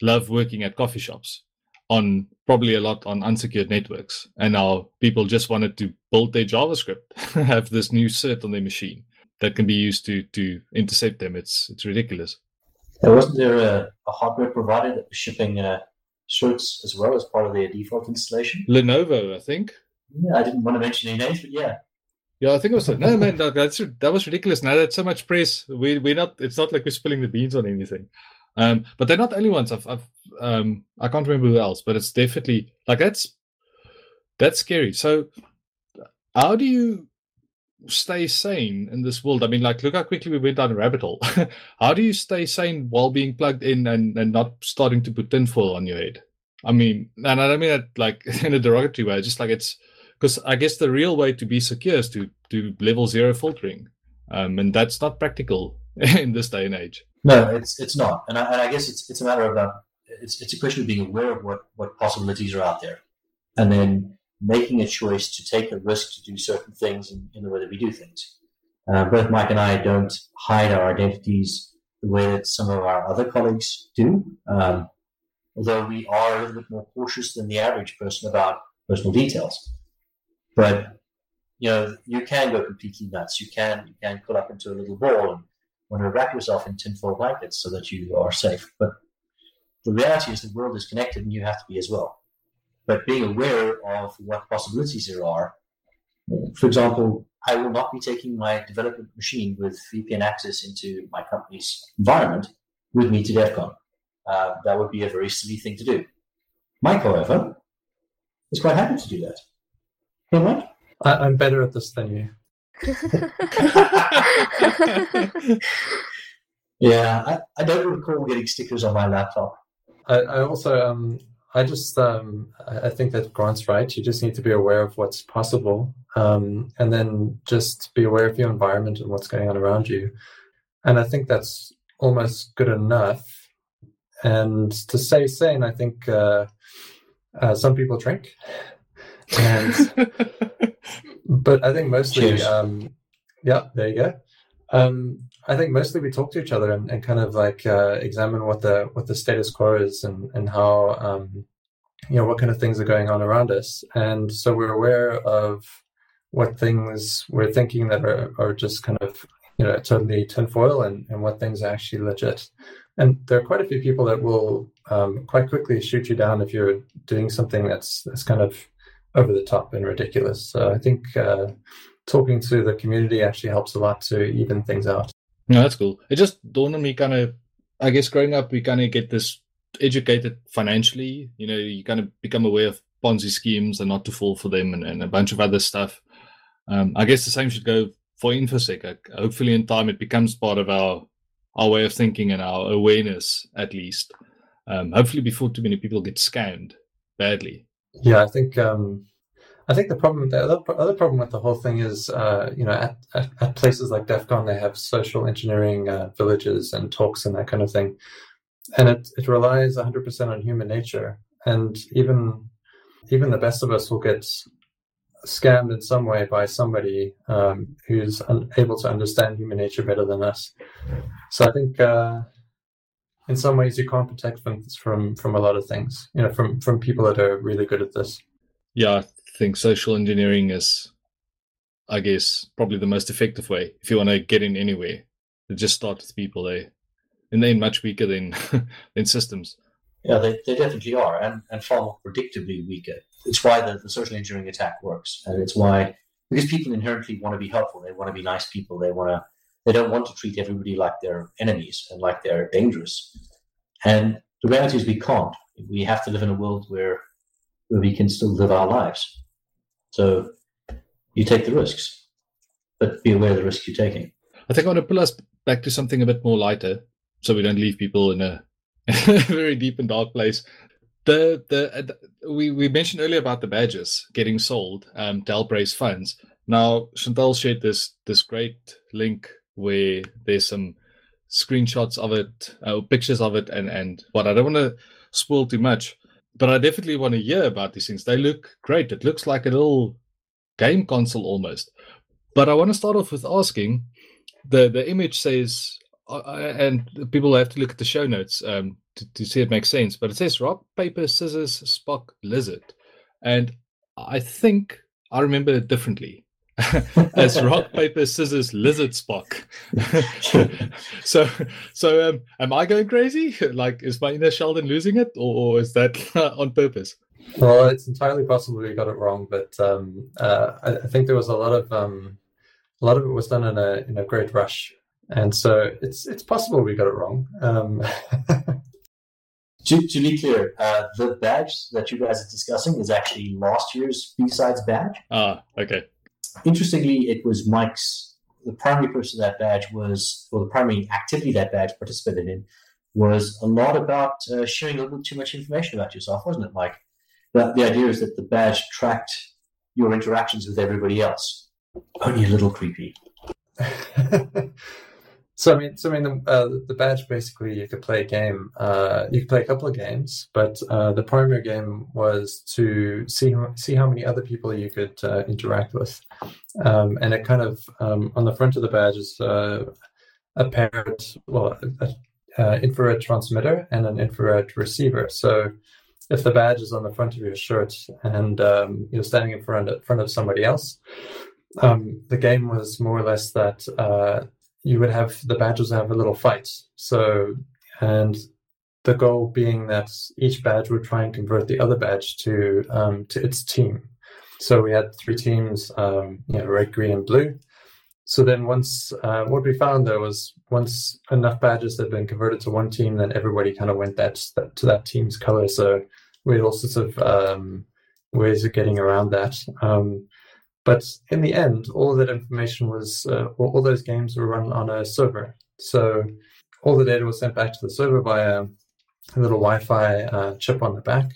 love working at coffee shops on probably a lot on unsecured networks. And now people just wanted to build their JavaScript, have this new cert on their machine that can be used to to intercept them. It's it's ridiculous. There wasn't there a, a hardware provider that was shipping uh, certs as well as part of their default installation? Lenovo, I think. Yeah, I didn't want to mention any names, but yeah. Yeah, I think it was like, no man, that, that's that was ridiculous. Now that's so much press. We we're not. It's not like we're spilling the beans on anything. Um, but they're not the only ones. I've, I've um, I can't remember who else, but it's definitely like that's that's scary. So, how do you stay sane in this world? I mean, like, look how quickly we went down a rabbit hole. how do you stay sane while being plugged in and, and not starting to put tinfoil on your head? I mean, and I don't mean that like in a derogatory way. Just like it's because I guess the real way to be secure is to do level zero filtering, um, and that's not practical in this day and age. No, it's it's not, and I, and I guess it's it's a matter of uh, it's it's a question of being aware of what what possibilities are out there, and then making a choice to take a risk to do certain things in, in the way that we do things. Uh, both Mike and I don't hide our identities the way that some of our other colleagues do, um, although we are a little bit more cautious than the average person about personal details. But you know, you can go completely nuts. You can you can pull up into a little ball and want to wrap yourself in tinfoil blankets so that you are safe. But the reality is the world is connected and you have to be as well. But being aware of what possibilities there are. For example, I will not be taking my development machine with VPN access into my company's environment with me to DEF CON. Uh, that would be a very silly thing to do. Mike, however, is quite happy to do that. Hey, Mike? I, am better at this than you. yeah, I, I don't recall getting stickers on my laptop. I, I also um I just um I think that Grant's right. You just need to be aware of what's possible, um, and then just be aware of your environment and what's going on around you. And I think that's almost good enough. And to stay sane, I think uh, uh, some people drink, and but I think mostly, um, yeah, there you go. Um, I think mostly we talk to each other and, and kind of like uh, examine what the what the status quo is and and how um, you know what kind of things are going on around us, and so we're aware of what things we're thinking that are, are just kind of you know totally tinfoil and, and what things are actually legit. And there are quite a few people that will um, quite quickly shoot you down if you're doing something that's that's kind of over the top and ridiculous. So I think uh, talking to the community actually helps a lot to even things out. No, that's cool. It just dawned on me kind of, I guess growing up, we kind of get this educated financially. You know, you kind of become aware of Ponzi schemes and not to fall for them and, and a bunch of other stuff. Um, I guess the same should go for InfoSec. Hopefully, in time, it becomes part of our our way of thinking and our awareness, at least. Um, hopefully, before too many people get scammed badly. Yeah, I think um, I think the problem, the other, other problem with the whole thing is, uh, you know, at, at, at, places like DEF CON, they have social engineering uh, villages and talks and that kind of thing, and it it relies 100% on human nature, and even even the best of us will get scammed in some way by somebody um, who's un- able to understand human nature better than us. So I think. Uh, in some ways you can't protect them from from a lot of things you know from from people that are really good at this yeah i think social engineering is i guess probably the most effective way if you want to get in anywhere just start with people they in the end much weaker than than systems. Yeah, they, they definitely are, and, and far more predictably weaker. It's why the, the social engineering attack works, and it's why because people inherently want to be helpful. They want to be nice people. They want to. They don't want to treat everybody like they're enemies and like they're dangerous. And the reality is, we can't. We have to live in a world where where we can still live our lives. So you take the risks, but be aware of the risks you're taking. I think I want to pull us back to something a bit more lighter, so we don't leave people in a very deep and dark place. The, the the we we mentioned earlier about the badges getting sold um, to help raise funds. Now Chantal shared this this great link where there's some screenshots of it, uh, pictures of it, and and what I don't want to spoil too much, but I definitely want to hear about these things. They look great. It looks like a little game console almost. But I want to start off with asking the the image says uh, and people have to look at the show notes um, to, to see it makes sense. But it says rock, paper, scissors, Spock, lizard, and I think I remember it differently as rock, paper, scissors, lizard, Spock. so, so um, am I going crazy? Like, is my inner Sheldon losing it, or, or is that on purpose? Well, it's entirely possible we got it wrong, but um, uh, I, I, think there was a lot of um, a lot of it was done in a in a great rush and so it's it's possible we got it wrong. Um, to, to be clear, uh, the badge that you guys are discussing is actually last year's B-Sides badge. Ah, okay. Interestingly, it was Mike's. The primary person that badge was, or the primary activity that badge participated in, was a lot about uh, sharing a little too much information about yourself, wasn't it, Mike? The, the idea is that the badge tracked your interactions with everybody else. Only a little creepy. So I mean, so I mean, the, uh, the badge basically you could play a game. Uh, you could play a couple of games, but uh, the primary game was to see see how many other people you could uh, interact with, um, and it kind of um, on the front of the badge is uh, a paired, well, a, infrared transmitter and an infrared receiver. So if the badge is on the front of your shirt and um, you're standing in front of, front of somebody else, um, the game was more or less that uh, you would have the badges have a little fight. So, and the goal being that each badge would try and convert the other badge to um, to its team. So we had three teams, um, you know, red, green, and blue. So then once uh, what we found though was once enough badges had been converted to one team, then everybody kind of went that, that to that team's color. So we had all sorts of um, ways of getting around that. Um, but in the end, all of that information was, uh, all those games were run on a server. So all the data was sent back to the server via a little Wi-Fi uh, chip on the back,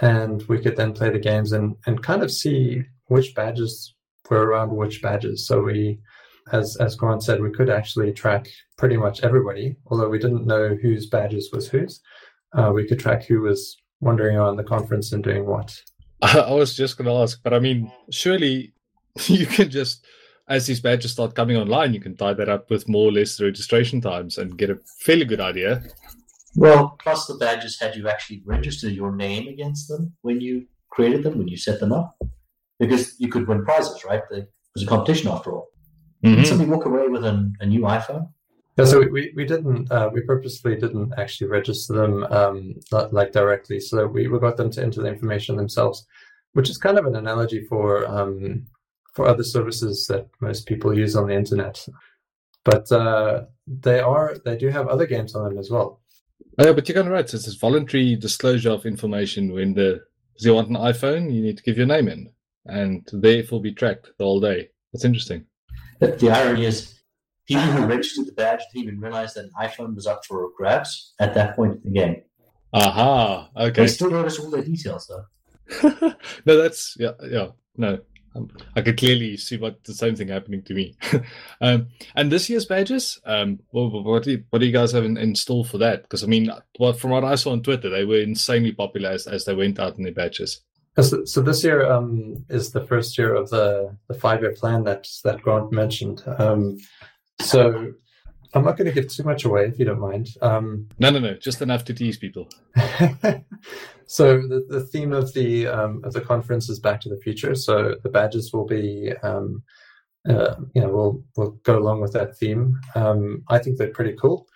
and we could then play the games and and kind of see which badges were around which badges. So we, as as Grant said, we could actually track pretty much everybody, although we didn't know whose badges was whose. Uh, we could track who was wandering around the conference and doing what. I was just going to ask, but I mean, surely you can just, as these badges start coming online, you can tie that up with more or less registration times and get a fairly good idea. Well, plus the badges had you actually register your name against them when you created them, when you set them up, because you could win prizes, right? It was a competition after all. Mm-hmm. Did somebody walk away with an, a new iPhone? Yeah, so we, we didn't uh, we purposely didn't actually register them um, like directly, so we, we got them to enter the information themselves, which is kind of an analogy for um, for other services that most people use on the internet. But uh, they are they do have other games on them as well. Oh, yeah, but you're kind of right. So it's voluntary disclosure of information. When the if you want an iPhone, you need to give your name in, and therefore be tracked the whole day. That's interesting. The irony is People who registered the badge didn't even realize that an iPhone was up for grabs at that point in the game. Aha, okay. They still notice all the details though. no, that's yeah, yeah. No, um, I could clearly see what the same thing happening to me. um, and this year's badges, um, what, what, do you, what do you guys have in, in store for that? Because I mean, well, from what I saw on Twitter, they were insanely popular as, as they went out in their badges. So, so this year um, is the first year of the, the five year plan that that Grant mentioned. So I'm not going to give too much away if you don't mind. Um, no, no, no, just enough to tease people. so the, the theme of the um, of the conference is Back to the Future. So the badges will be, um, uh, you know, we'll we'll go along with that theme. Um, I think they're pretty cool,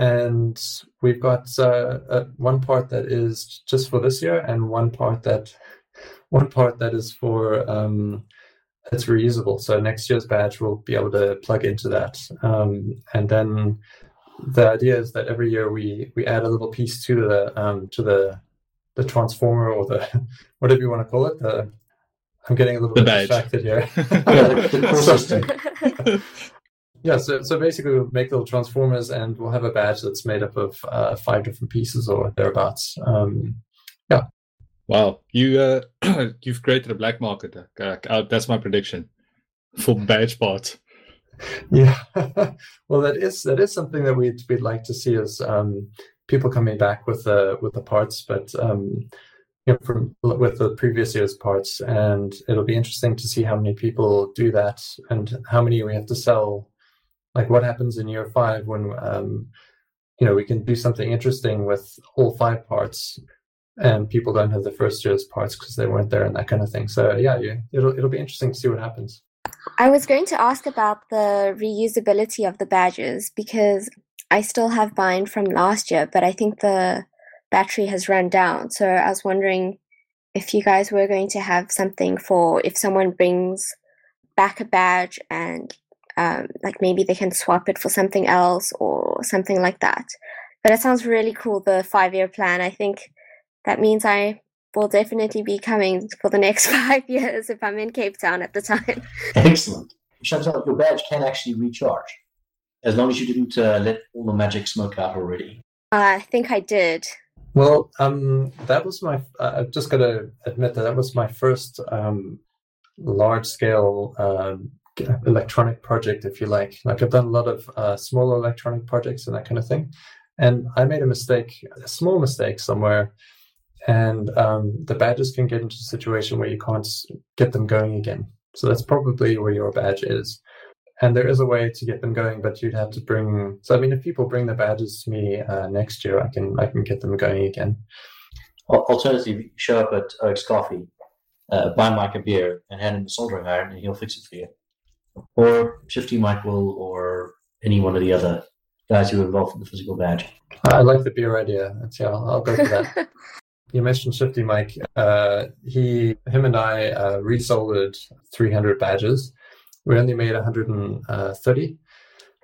and we've got uh, uh, one part that is just for this year, and one part that one part that is for um, it's reusable. So next year's badge will be able to plug into that, um, and then the idea is that every year we we add a little piece to the um, to the the transformer or the whatever you want to call it. The I'm getting a little The bit badge. distracted here. Yeah, the- the core So- yeah, so, so basically we'll make little transformers and we'll have a badge that's made up of uh, five different pieces or thereabouts. Um, Wow, you uh, you've created a black market. Uh, uh, that's my prediction for badge parts. yeah, well, that is that is something that we'd we'd like to see as um, people coming back with the with the parts, but um, you know, from with the previous year's parts, and it'll be interesting to see how many people do that and how many we have to sell. Like what happens in year five when um, you know we can do something interesting with all five parts and people don't have the first year's parts because they weren't there and that kind of thing. So yeah, it'll it'll be interesting to see what happens. I was going to ask about the reusability of the badges because I still have mine from last year, but I think the battery has run down. So I was wondering if you guys were going to have something for if someone brings back a badge and um, like maybe they can swap it for something else or something like that. But it sounds really cool, the five year plan. I think that means I will definitely be coming for the next five years if I'm in Cape Town at the time. Excellent. Chantal, your badge can actually recharge as long as you didn't uh, let all the magic smoke out already. I think I did. Well, um, that was my. Uh, I've just got to admit that that was my first um, large-scale um, electronic project, if you like. Like I've done a lot of uh, smaller electronic projects and that kind of thing, and I made a mistake, a small mistake somewhere, and um, the badges can get into a situation where you can't get them going again. So that's probably where your badge is. And there is a way to get them going, but you'd have to bring. So I mean, if people bring the badges to me uh, next year, I can I can get them going again. Alternatively, show up at Oaks Coffee, uh, buy Mike a beer, and hand him the soldering iron, and he'll fix it for you. Or Shifty Mike will, or any one of the other guys who are involved in the physical badge. I like the beer idea. That's, yeah, I'll, I'll go for that. you mentioned Shifty Mike. Uh, he, him, and I uh, resoldered 300 badges. We only made 130,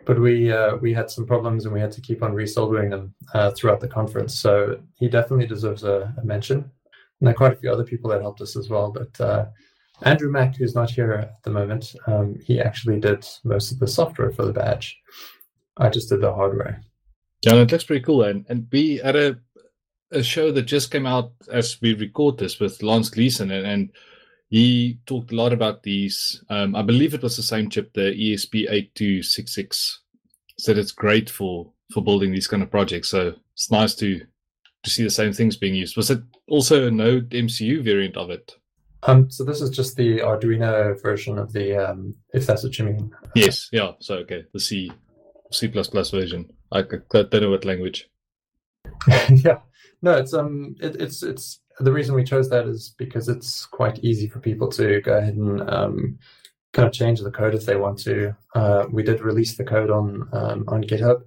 but we uh, we had some problems and we had to keep on resoldering them uh, throughout the conference. So he definitely deserves a, a mention. And there are quite a few other people that helped us as well. But uh, Andrew Mack, who's not here at the moment, um, he actually did most of the software for the badge. I just did the hardware. Yeah, it looks pretty cool. And and we had a a show that just came out as we record this with Lance Gleason, and, and he talked a lot about these. Um, I believe it was the same chip, the E ESP eight two six six. Said it's great for for building these kind of projects. So it's nice to to see the same things being used. Was it also a Node MCU variant of it? Um, so this is just the Arduino version of the, um, if that's what you mean. Yes. Yeah. So okay, the C C version. I, I don't know what language. yeah, no, it's um, it, it's it's the reason we chose that is because it's quite easy for people to go ahead and um, kind of change the code if they want to. Uh, we did release the code on um, on GitHub,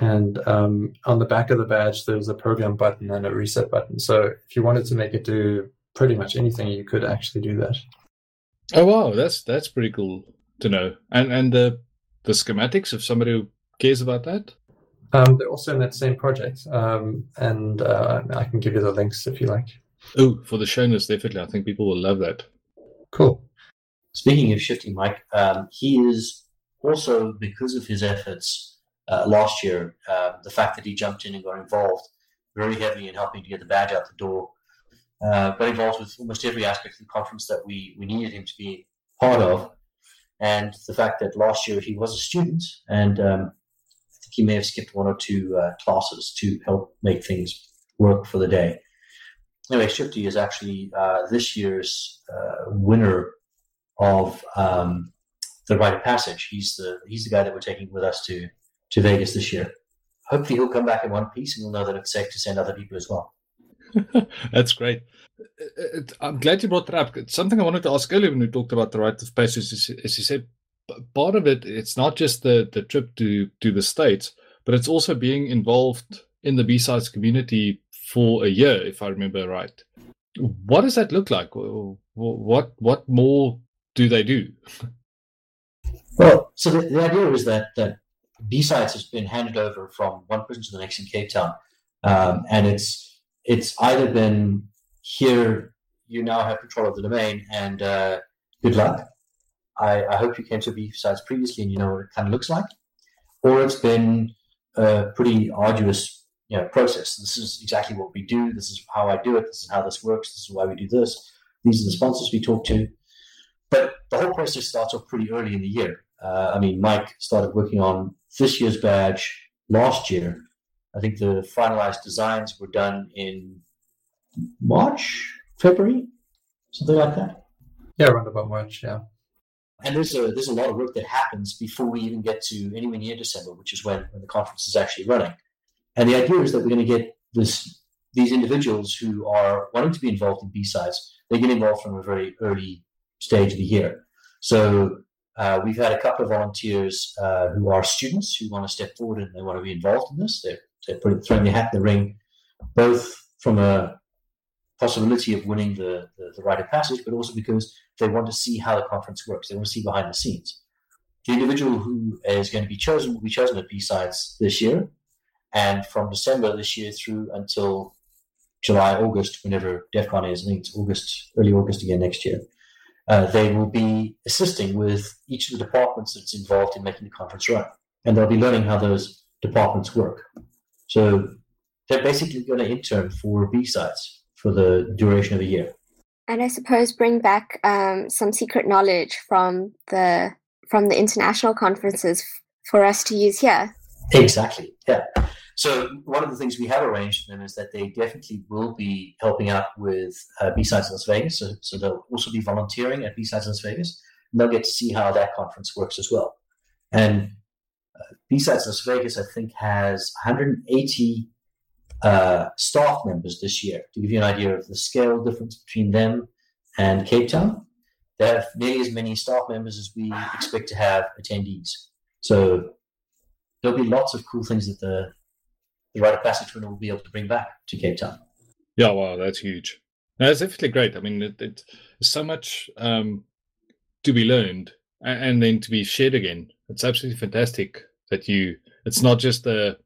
and um, on the back of the badge there's a program button and a reset button. So if you wanted to make it do pretty much anything, you could actually do that. Oh wow, that's that's pretty cool to know. And and the the schematics, if somebody cares about that. Um, they're also in that same project, um, and uh, I can give you the links if you like. Oh, for the show notes, definitely. I think people will love that. Cool. Speaking of Shifty, Mike, um, he is also, because of his efforts uh, last year, uh, the fact that he jumped in and got involved very heavily in helping to get the badge out the door, uh, got involved with almost every aspect of the conference that we, we needed him to be part of. And the fact that last year he was a student, and um, I think he may have skipped one or two uh, classes to help make things work for the day. Anyway, Shifty is actually uh, this year's uh, winner of um, the rite of passage. He's the he's the guy that we're taking with us to to Vegas this year. Hopefully, he'll come back in one piece, and we'll know that it's safe to send other people as well. That's great. It- it- I'm glad you brought that up. It's something I wanted to ask earlier when we talked about the rite of passage. Is, as you said, part of it, it's not just the, the trip to, to the States, but it's also being involved in the B-Sides community for a year, if I remember right. What does that look like? What what more do they do? Well, so the, the idea is that that B-Sides has been handed over from one person to the next in Cape Town, um, and it's it's either been here you now have control of the domain, and uh, good luck. I, I, hope you came to B-Sides previously and you know what it kind of looks like, or it's been a pretty arduous you know process. This is exactly what we do. This is how I do it. This is how this works. This is why we do this. These are the sponsors we talk to. But the whole process starts off pretty early in the year. Uh, I mean, Mike started working on this year's badge last year. I think the finalized designs were done in March, February, something like that. Yeah, around about March. Yeah. And there's a there's a lot of work that happens before we even get to anywhere near December, which is when, when the conference is actually running. And the idea is that we're going to get this these individuals who are wanting to be involved in B-Sides. They get involved from a very early stage of the year. So uh, we've had a couple of volunteers uh, who are students who want to step forward and they want to be involved in this. They're, they're putting, throwing their hat in the ring, both from a possibility of winning the, the, the rite of passage, but also because they want to see how the conference works. They want to see behind the scenes. The individual who is going to be chosen will be chosen at B-Sides this year. And from December this year through until July, August, whenever DEF CON is, I think it's August, early August again next year, uh, they will be assisting with each of the departments that's involved in making the conference run. And they'll be learning how those departments work. So they're basically going to intern for B-Sides for the duration of a year. And I suppose bring back um, some secret knowledge from the from the international conferences for us to use here. Exactly. Yeah. So one of the things we have arranged for them is that they definitely will be helping out with uh, B-Sides Las Vegas. So, so they'll also be volunteering at B-Sides Las Vegas. And they'll get to see how that conference works as well. And uh, B-Sides Las Vegas, I think, has 180 uh, staff members this year. To give you an idea of the scale difference between them and Cape Town, they have nearly as many staff members as we expect to have attendees. So there'll be lots of cool things that the the rite of passage winner will be able to bring back to Cape Town. Yeah, wow, that's huge. That's definitely great. I mean, it, it's so much um, to be learned and, and then to be shared again. It's absolutely fantastic that you. It's not just a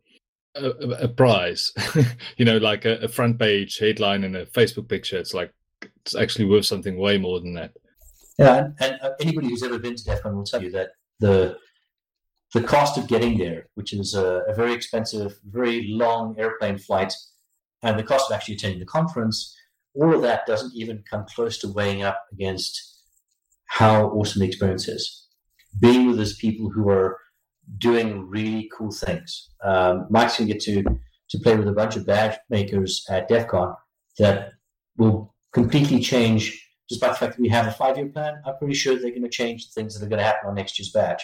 a, a prize, you know, like a, a, front page headline and a Facebook picture. It's like it's actually worth something way more than that. Yeah, and, and uh, anybody who's ever been to DEF CON will tell you that the the cost of getting there, which is a, a, very expensive, very long airplane flight, and the cost of actually attending the conference, all of that doesn't even come close to weighing up against how awesome the experience is. Being with those people who are doing really cool things. Um, Mike's going to get to to play with a bunch of badge makers at DEF CON that will completely change, despite the fact that we have a five year plan. I'm pretty sure they're going to change the things that are going to happen on next year's badge.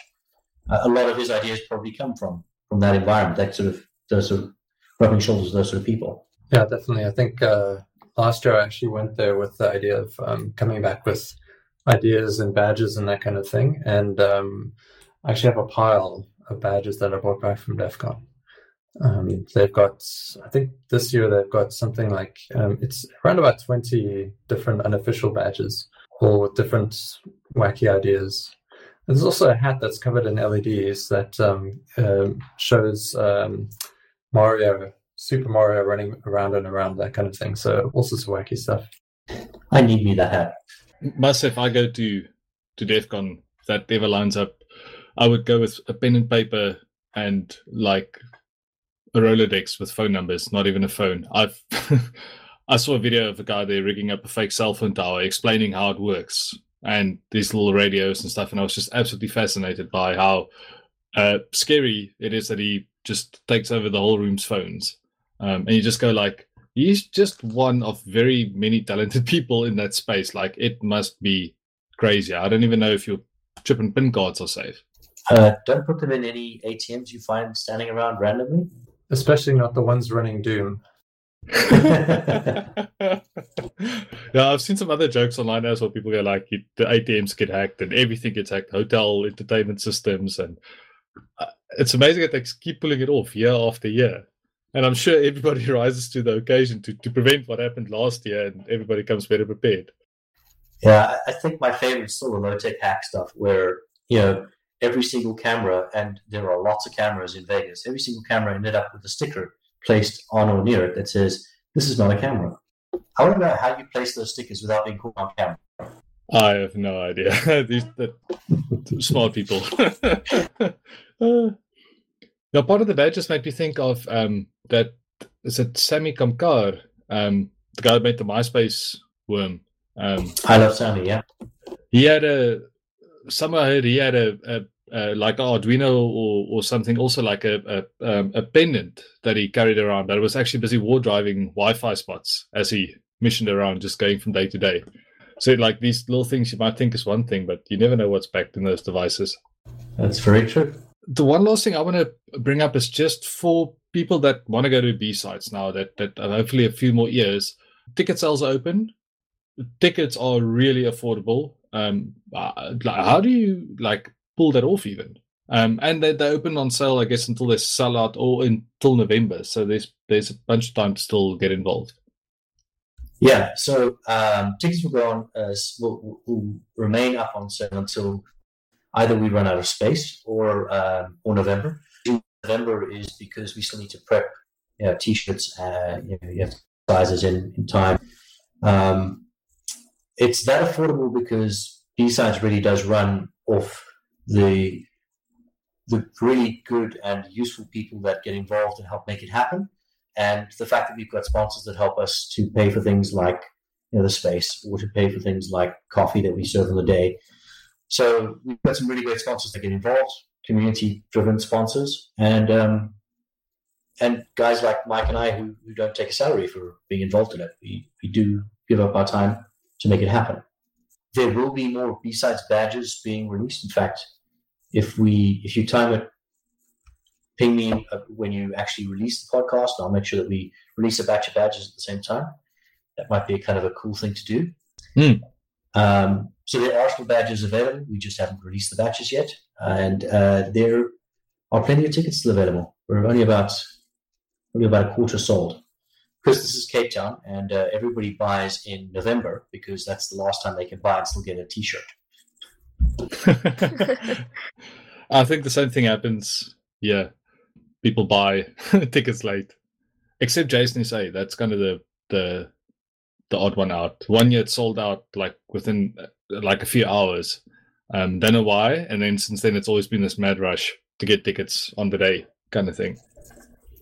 Uh, a lot of his ideas probably come from from that environment, that sort of those sort of rubbing shoulders with those sort of people. Yeah, definitely. I think uh, last year I actually went there with the idea of um, coming back with ideas and badges and that kind of thing, and um, I actually have a pile badges that I brought back from DEF CON. Um, they've got, I think this year they've got something like um, it's around about twenty different unofficial badges, all with different wacky ideas. There's also a hat that's covered in LEDs that um, uh, shows um, Mario, Super Mario running around and around, that kind of thing. So all sorts of wacky stuff. I need me that hat. Must if I go to to DEF CON, that ever lines up, I would go with a pen and paper and like a Rolodex with phone numbers, not even a phone. I've I saw a video of a guy there rigging up a fake cell phone tower, explaining how it works and these little radios and stuff. And I was just absolutely fascinated by how uh, scary it is that he just takes over the whole room's phones. Um, and you just go like, he's just one of very many talented people in that space. Like it must be crazy. I don't even know if your chip and pin cards are safe. Uh, don't put them in any ATMs you find standing around randomly. Especially not the ones running Doom. yeah, I've seen some other jokes online as well. People go like, the ATMs get hacked and everything gets hacked, hotel entertainment systems, and uh, it's amazing that they keep pulling it off year after year. And I'm sure everybody rises to the occasion to, to prevent what happened last year, and everybody comes better prepared. Yeah, I think my favorite is still the low tech hack stuff, where you know every single camera, and there are lots of cameras in Vegas. Every single camera ended up with a sticker placed on or near it that says, "This is not a camera." I want to know how you place those stickers without being caught on camera. I have no idea. These the smart people. uh, now, part of the badges made me think of um, that is it Samy Kamkar, um, the guy that made the MySpace worm. Um, I love Samy. Yeah, he had a somewhere I heard he had a, a, a like Arduino or, or something, also like a a, um, a pendant that he carried around that was actually busy war driving Wi-Fi spots as he missioned around, just going from day to day. So, like these little things you might think is one thing, but you never know what's packed in those devices. That's very true. The one last thing I want to bring up is just for people that want to go to B-Sides now, that that hopefully a few more years, ticket sales are open. Tickets are really affordable. Um, uh, how do you like pull that off even? Um, and they, they open on sale, I guess, until they sell out or until November. So there's there's a bunch of time to still get involved. Yeah, so um, tickets will go on as will, will, remain up on sale until either we run out of space or um, or November. November is because we still need to prep you know, t-shirts. Uh, you, know, you have sizes in, in time. Um, it's that affordable because B-Sides really does run off the the really good and useful people that get involved and help make it happen and the fact that we've got sponsors that help us to pay for things like you know, the space or to pay for things like coffee that we serve on the day. So we've got some really great sponsors that get involved, community-driven sponsors, and um, and guys like Mike and I who, who don't take a salary for being involved in it. We we do give up our time to make it happen. There will be more B-sides badges being released. In fact, if we if you time it ping me uh, when you actually release the podcast. and I'll make sure that we release a batch of badges at the same time. That might be a kind of a cool thing to do. Mm. Um, so there are still badges available. We just haven't released the batches yet, and uh, there are plenty of tickets still available. We're only about only about a quarter sold. Because this is Cape Town, and uh, everybody buys in November because that's the last time they can buy and still get a T-shirt. I think the same thing happens. Yeah, people buy tickets late. Except JSinSA, that's kind of the the the odd one out. One year it sold out like within like a few hours. Um, don't know why, and then since then it's always been this mad rush to get tickets on the day, kind of thing.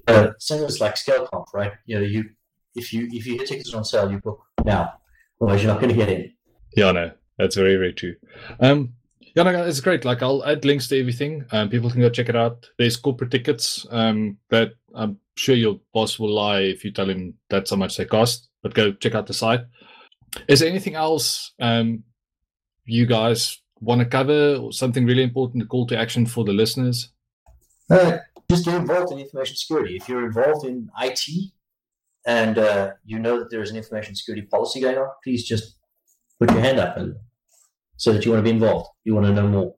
Uh, same as like ScaleConf, right? You know, you if you if you get tickets on sale, you book now, otherwise you're not going to get in. Yeah, no, that's very very true. Um, yeah, no, it's great. Like I'll add links to everything. Um, people can go check it out. There's corporate tickets um, that I'm sure your boss will lie if you tell him that's how much they cost. But go check out the site. Is there anything else um, you guys want to cover or something really important, a call to action for the listeners? Uh, just get involved in information security. If you're involved in IT and uh, you know that there is an information security policy going on, please just put your hand up and so that you want to be involved. You want to know more.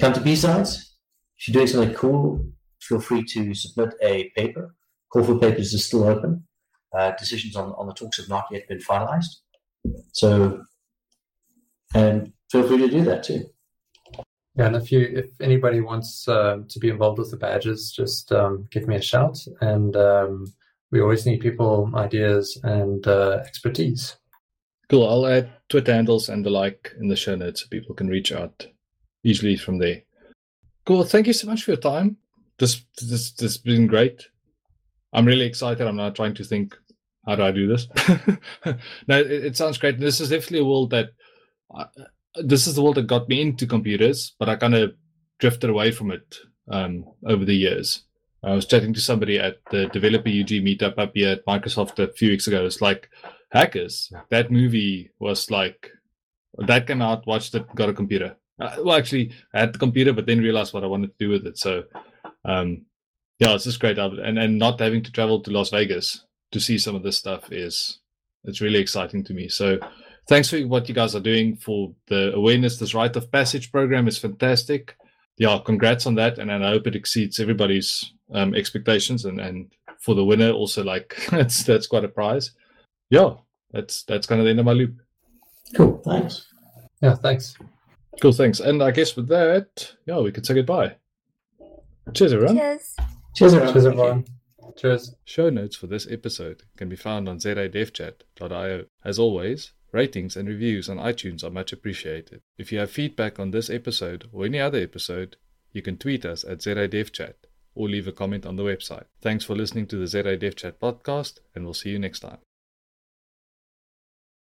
Come to B-Sides. If you're doing something cool, feel free to submit a paper. Call for papers is still open. Uh, decisions on, on the talks have not yet been finalized. So, and feel free to do that too. Yeah, and if you if anybody wants uh, to be involved with the badges, just um, give me a shout. And um, we always need people, ideas, and uh, expertise. Cool. I'll add Twitter handles and the like in the show notes so people can reach out easily from there. Cool. Thank you so much for your time. This this this has been great. I'm really excited. I'm now trying to think how do I do this. no, it, it, sounds great. This is definitely a world that uh, this is the world that got me into computers, but I kind of drifted away from it um, over the years. I was chatting to somebody at the Developer UG meetup up here at Microsoft a few weeks ago. It's like Hackers. That movie was like that came out, watched it, got a computer. Uh, well, actually, I had the computer, but then realized what I wanted to do with it. So, um, yeah, it's just great. And and not having to travel to Las Vegas to see some of this stuff is it's really exciting to me. So, thanks for what you guys are doing for the awareness. This rite of passage program is fantastic. yeah, congrats on that, and, and I hope it exceeds everybody's um, expectations. And, and for the winner, also like that's that's quite a prize. Yeah, that's that's kind of the end of my loop. Cool. Thanks. Yeah, thanks. Cool, thanks. And I guess with that, yeah, we could say goodbye. Cheers, everyone. Cheers. Cheers, everyone. Cheers, everyone. Cheers. Show notes for this episode can be found on zadevchat.io. As always, ratings and reviews on iTunes are much appreciated. If you have feedback on this episode or any other episode, you can tweet us at ZADevChat or leave a comment on the website. Thanks for listening to the ZADevChat podcast, and we'll see you next time.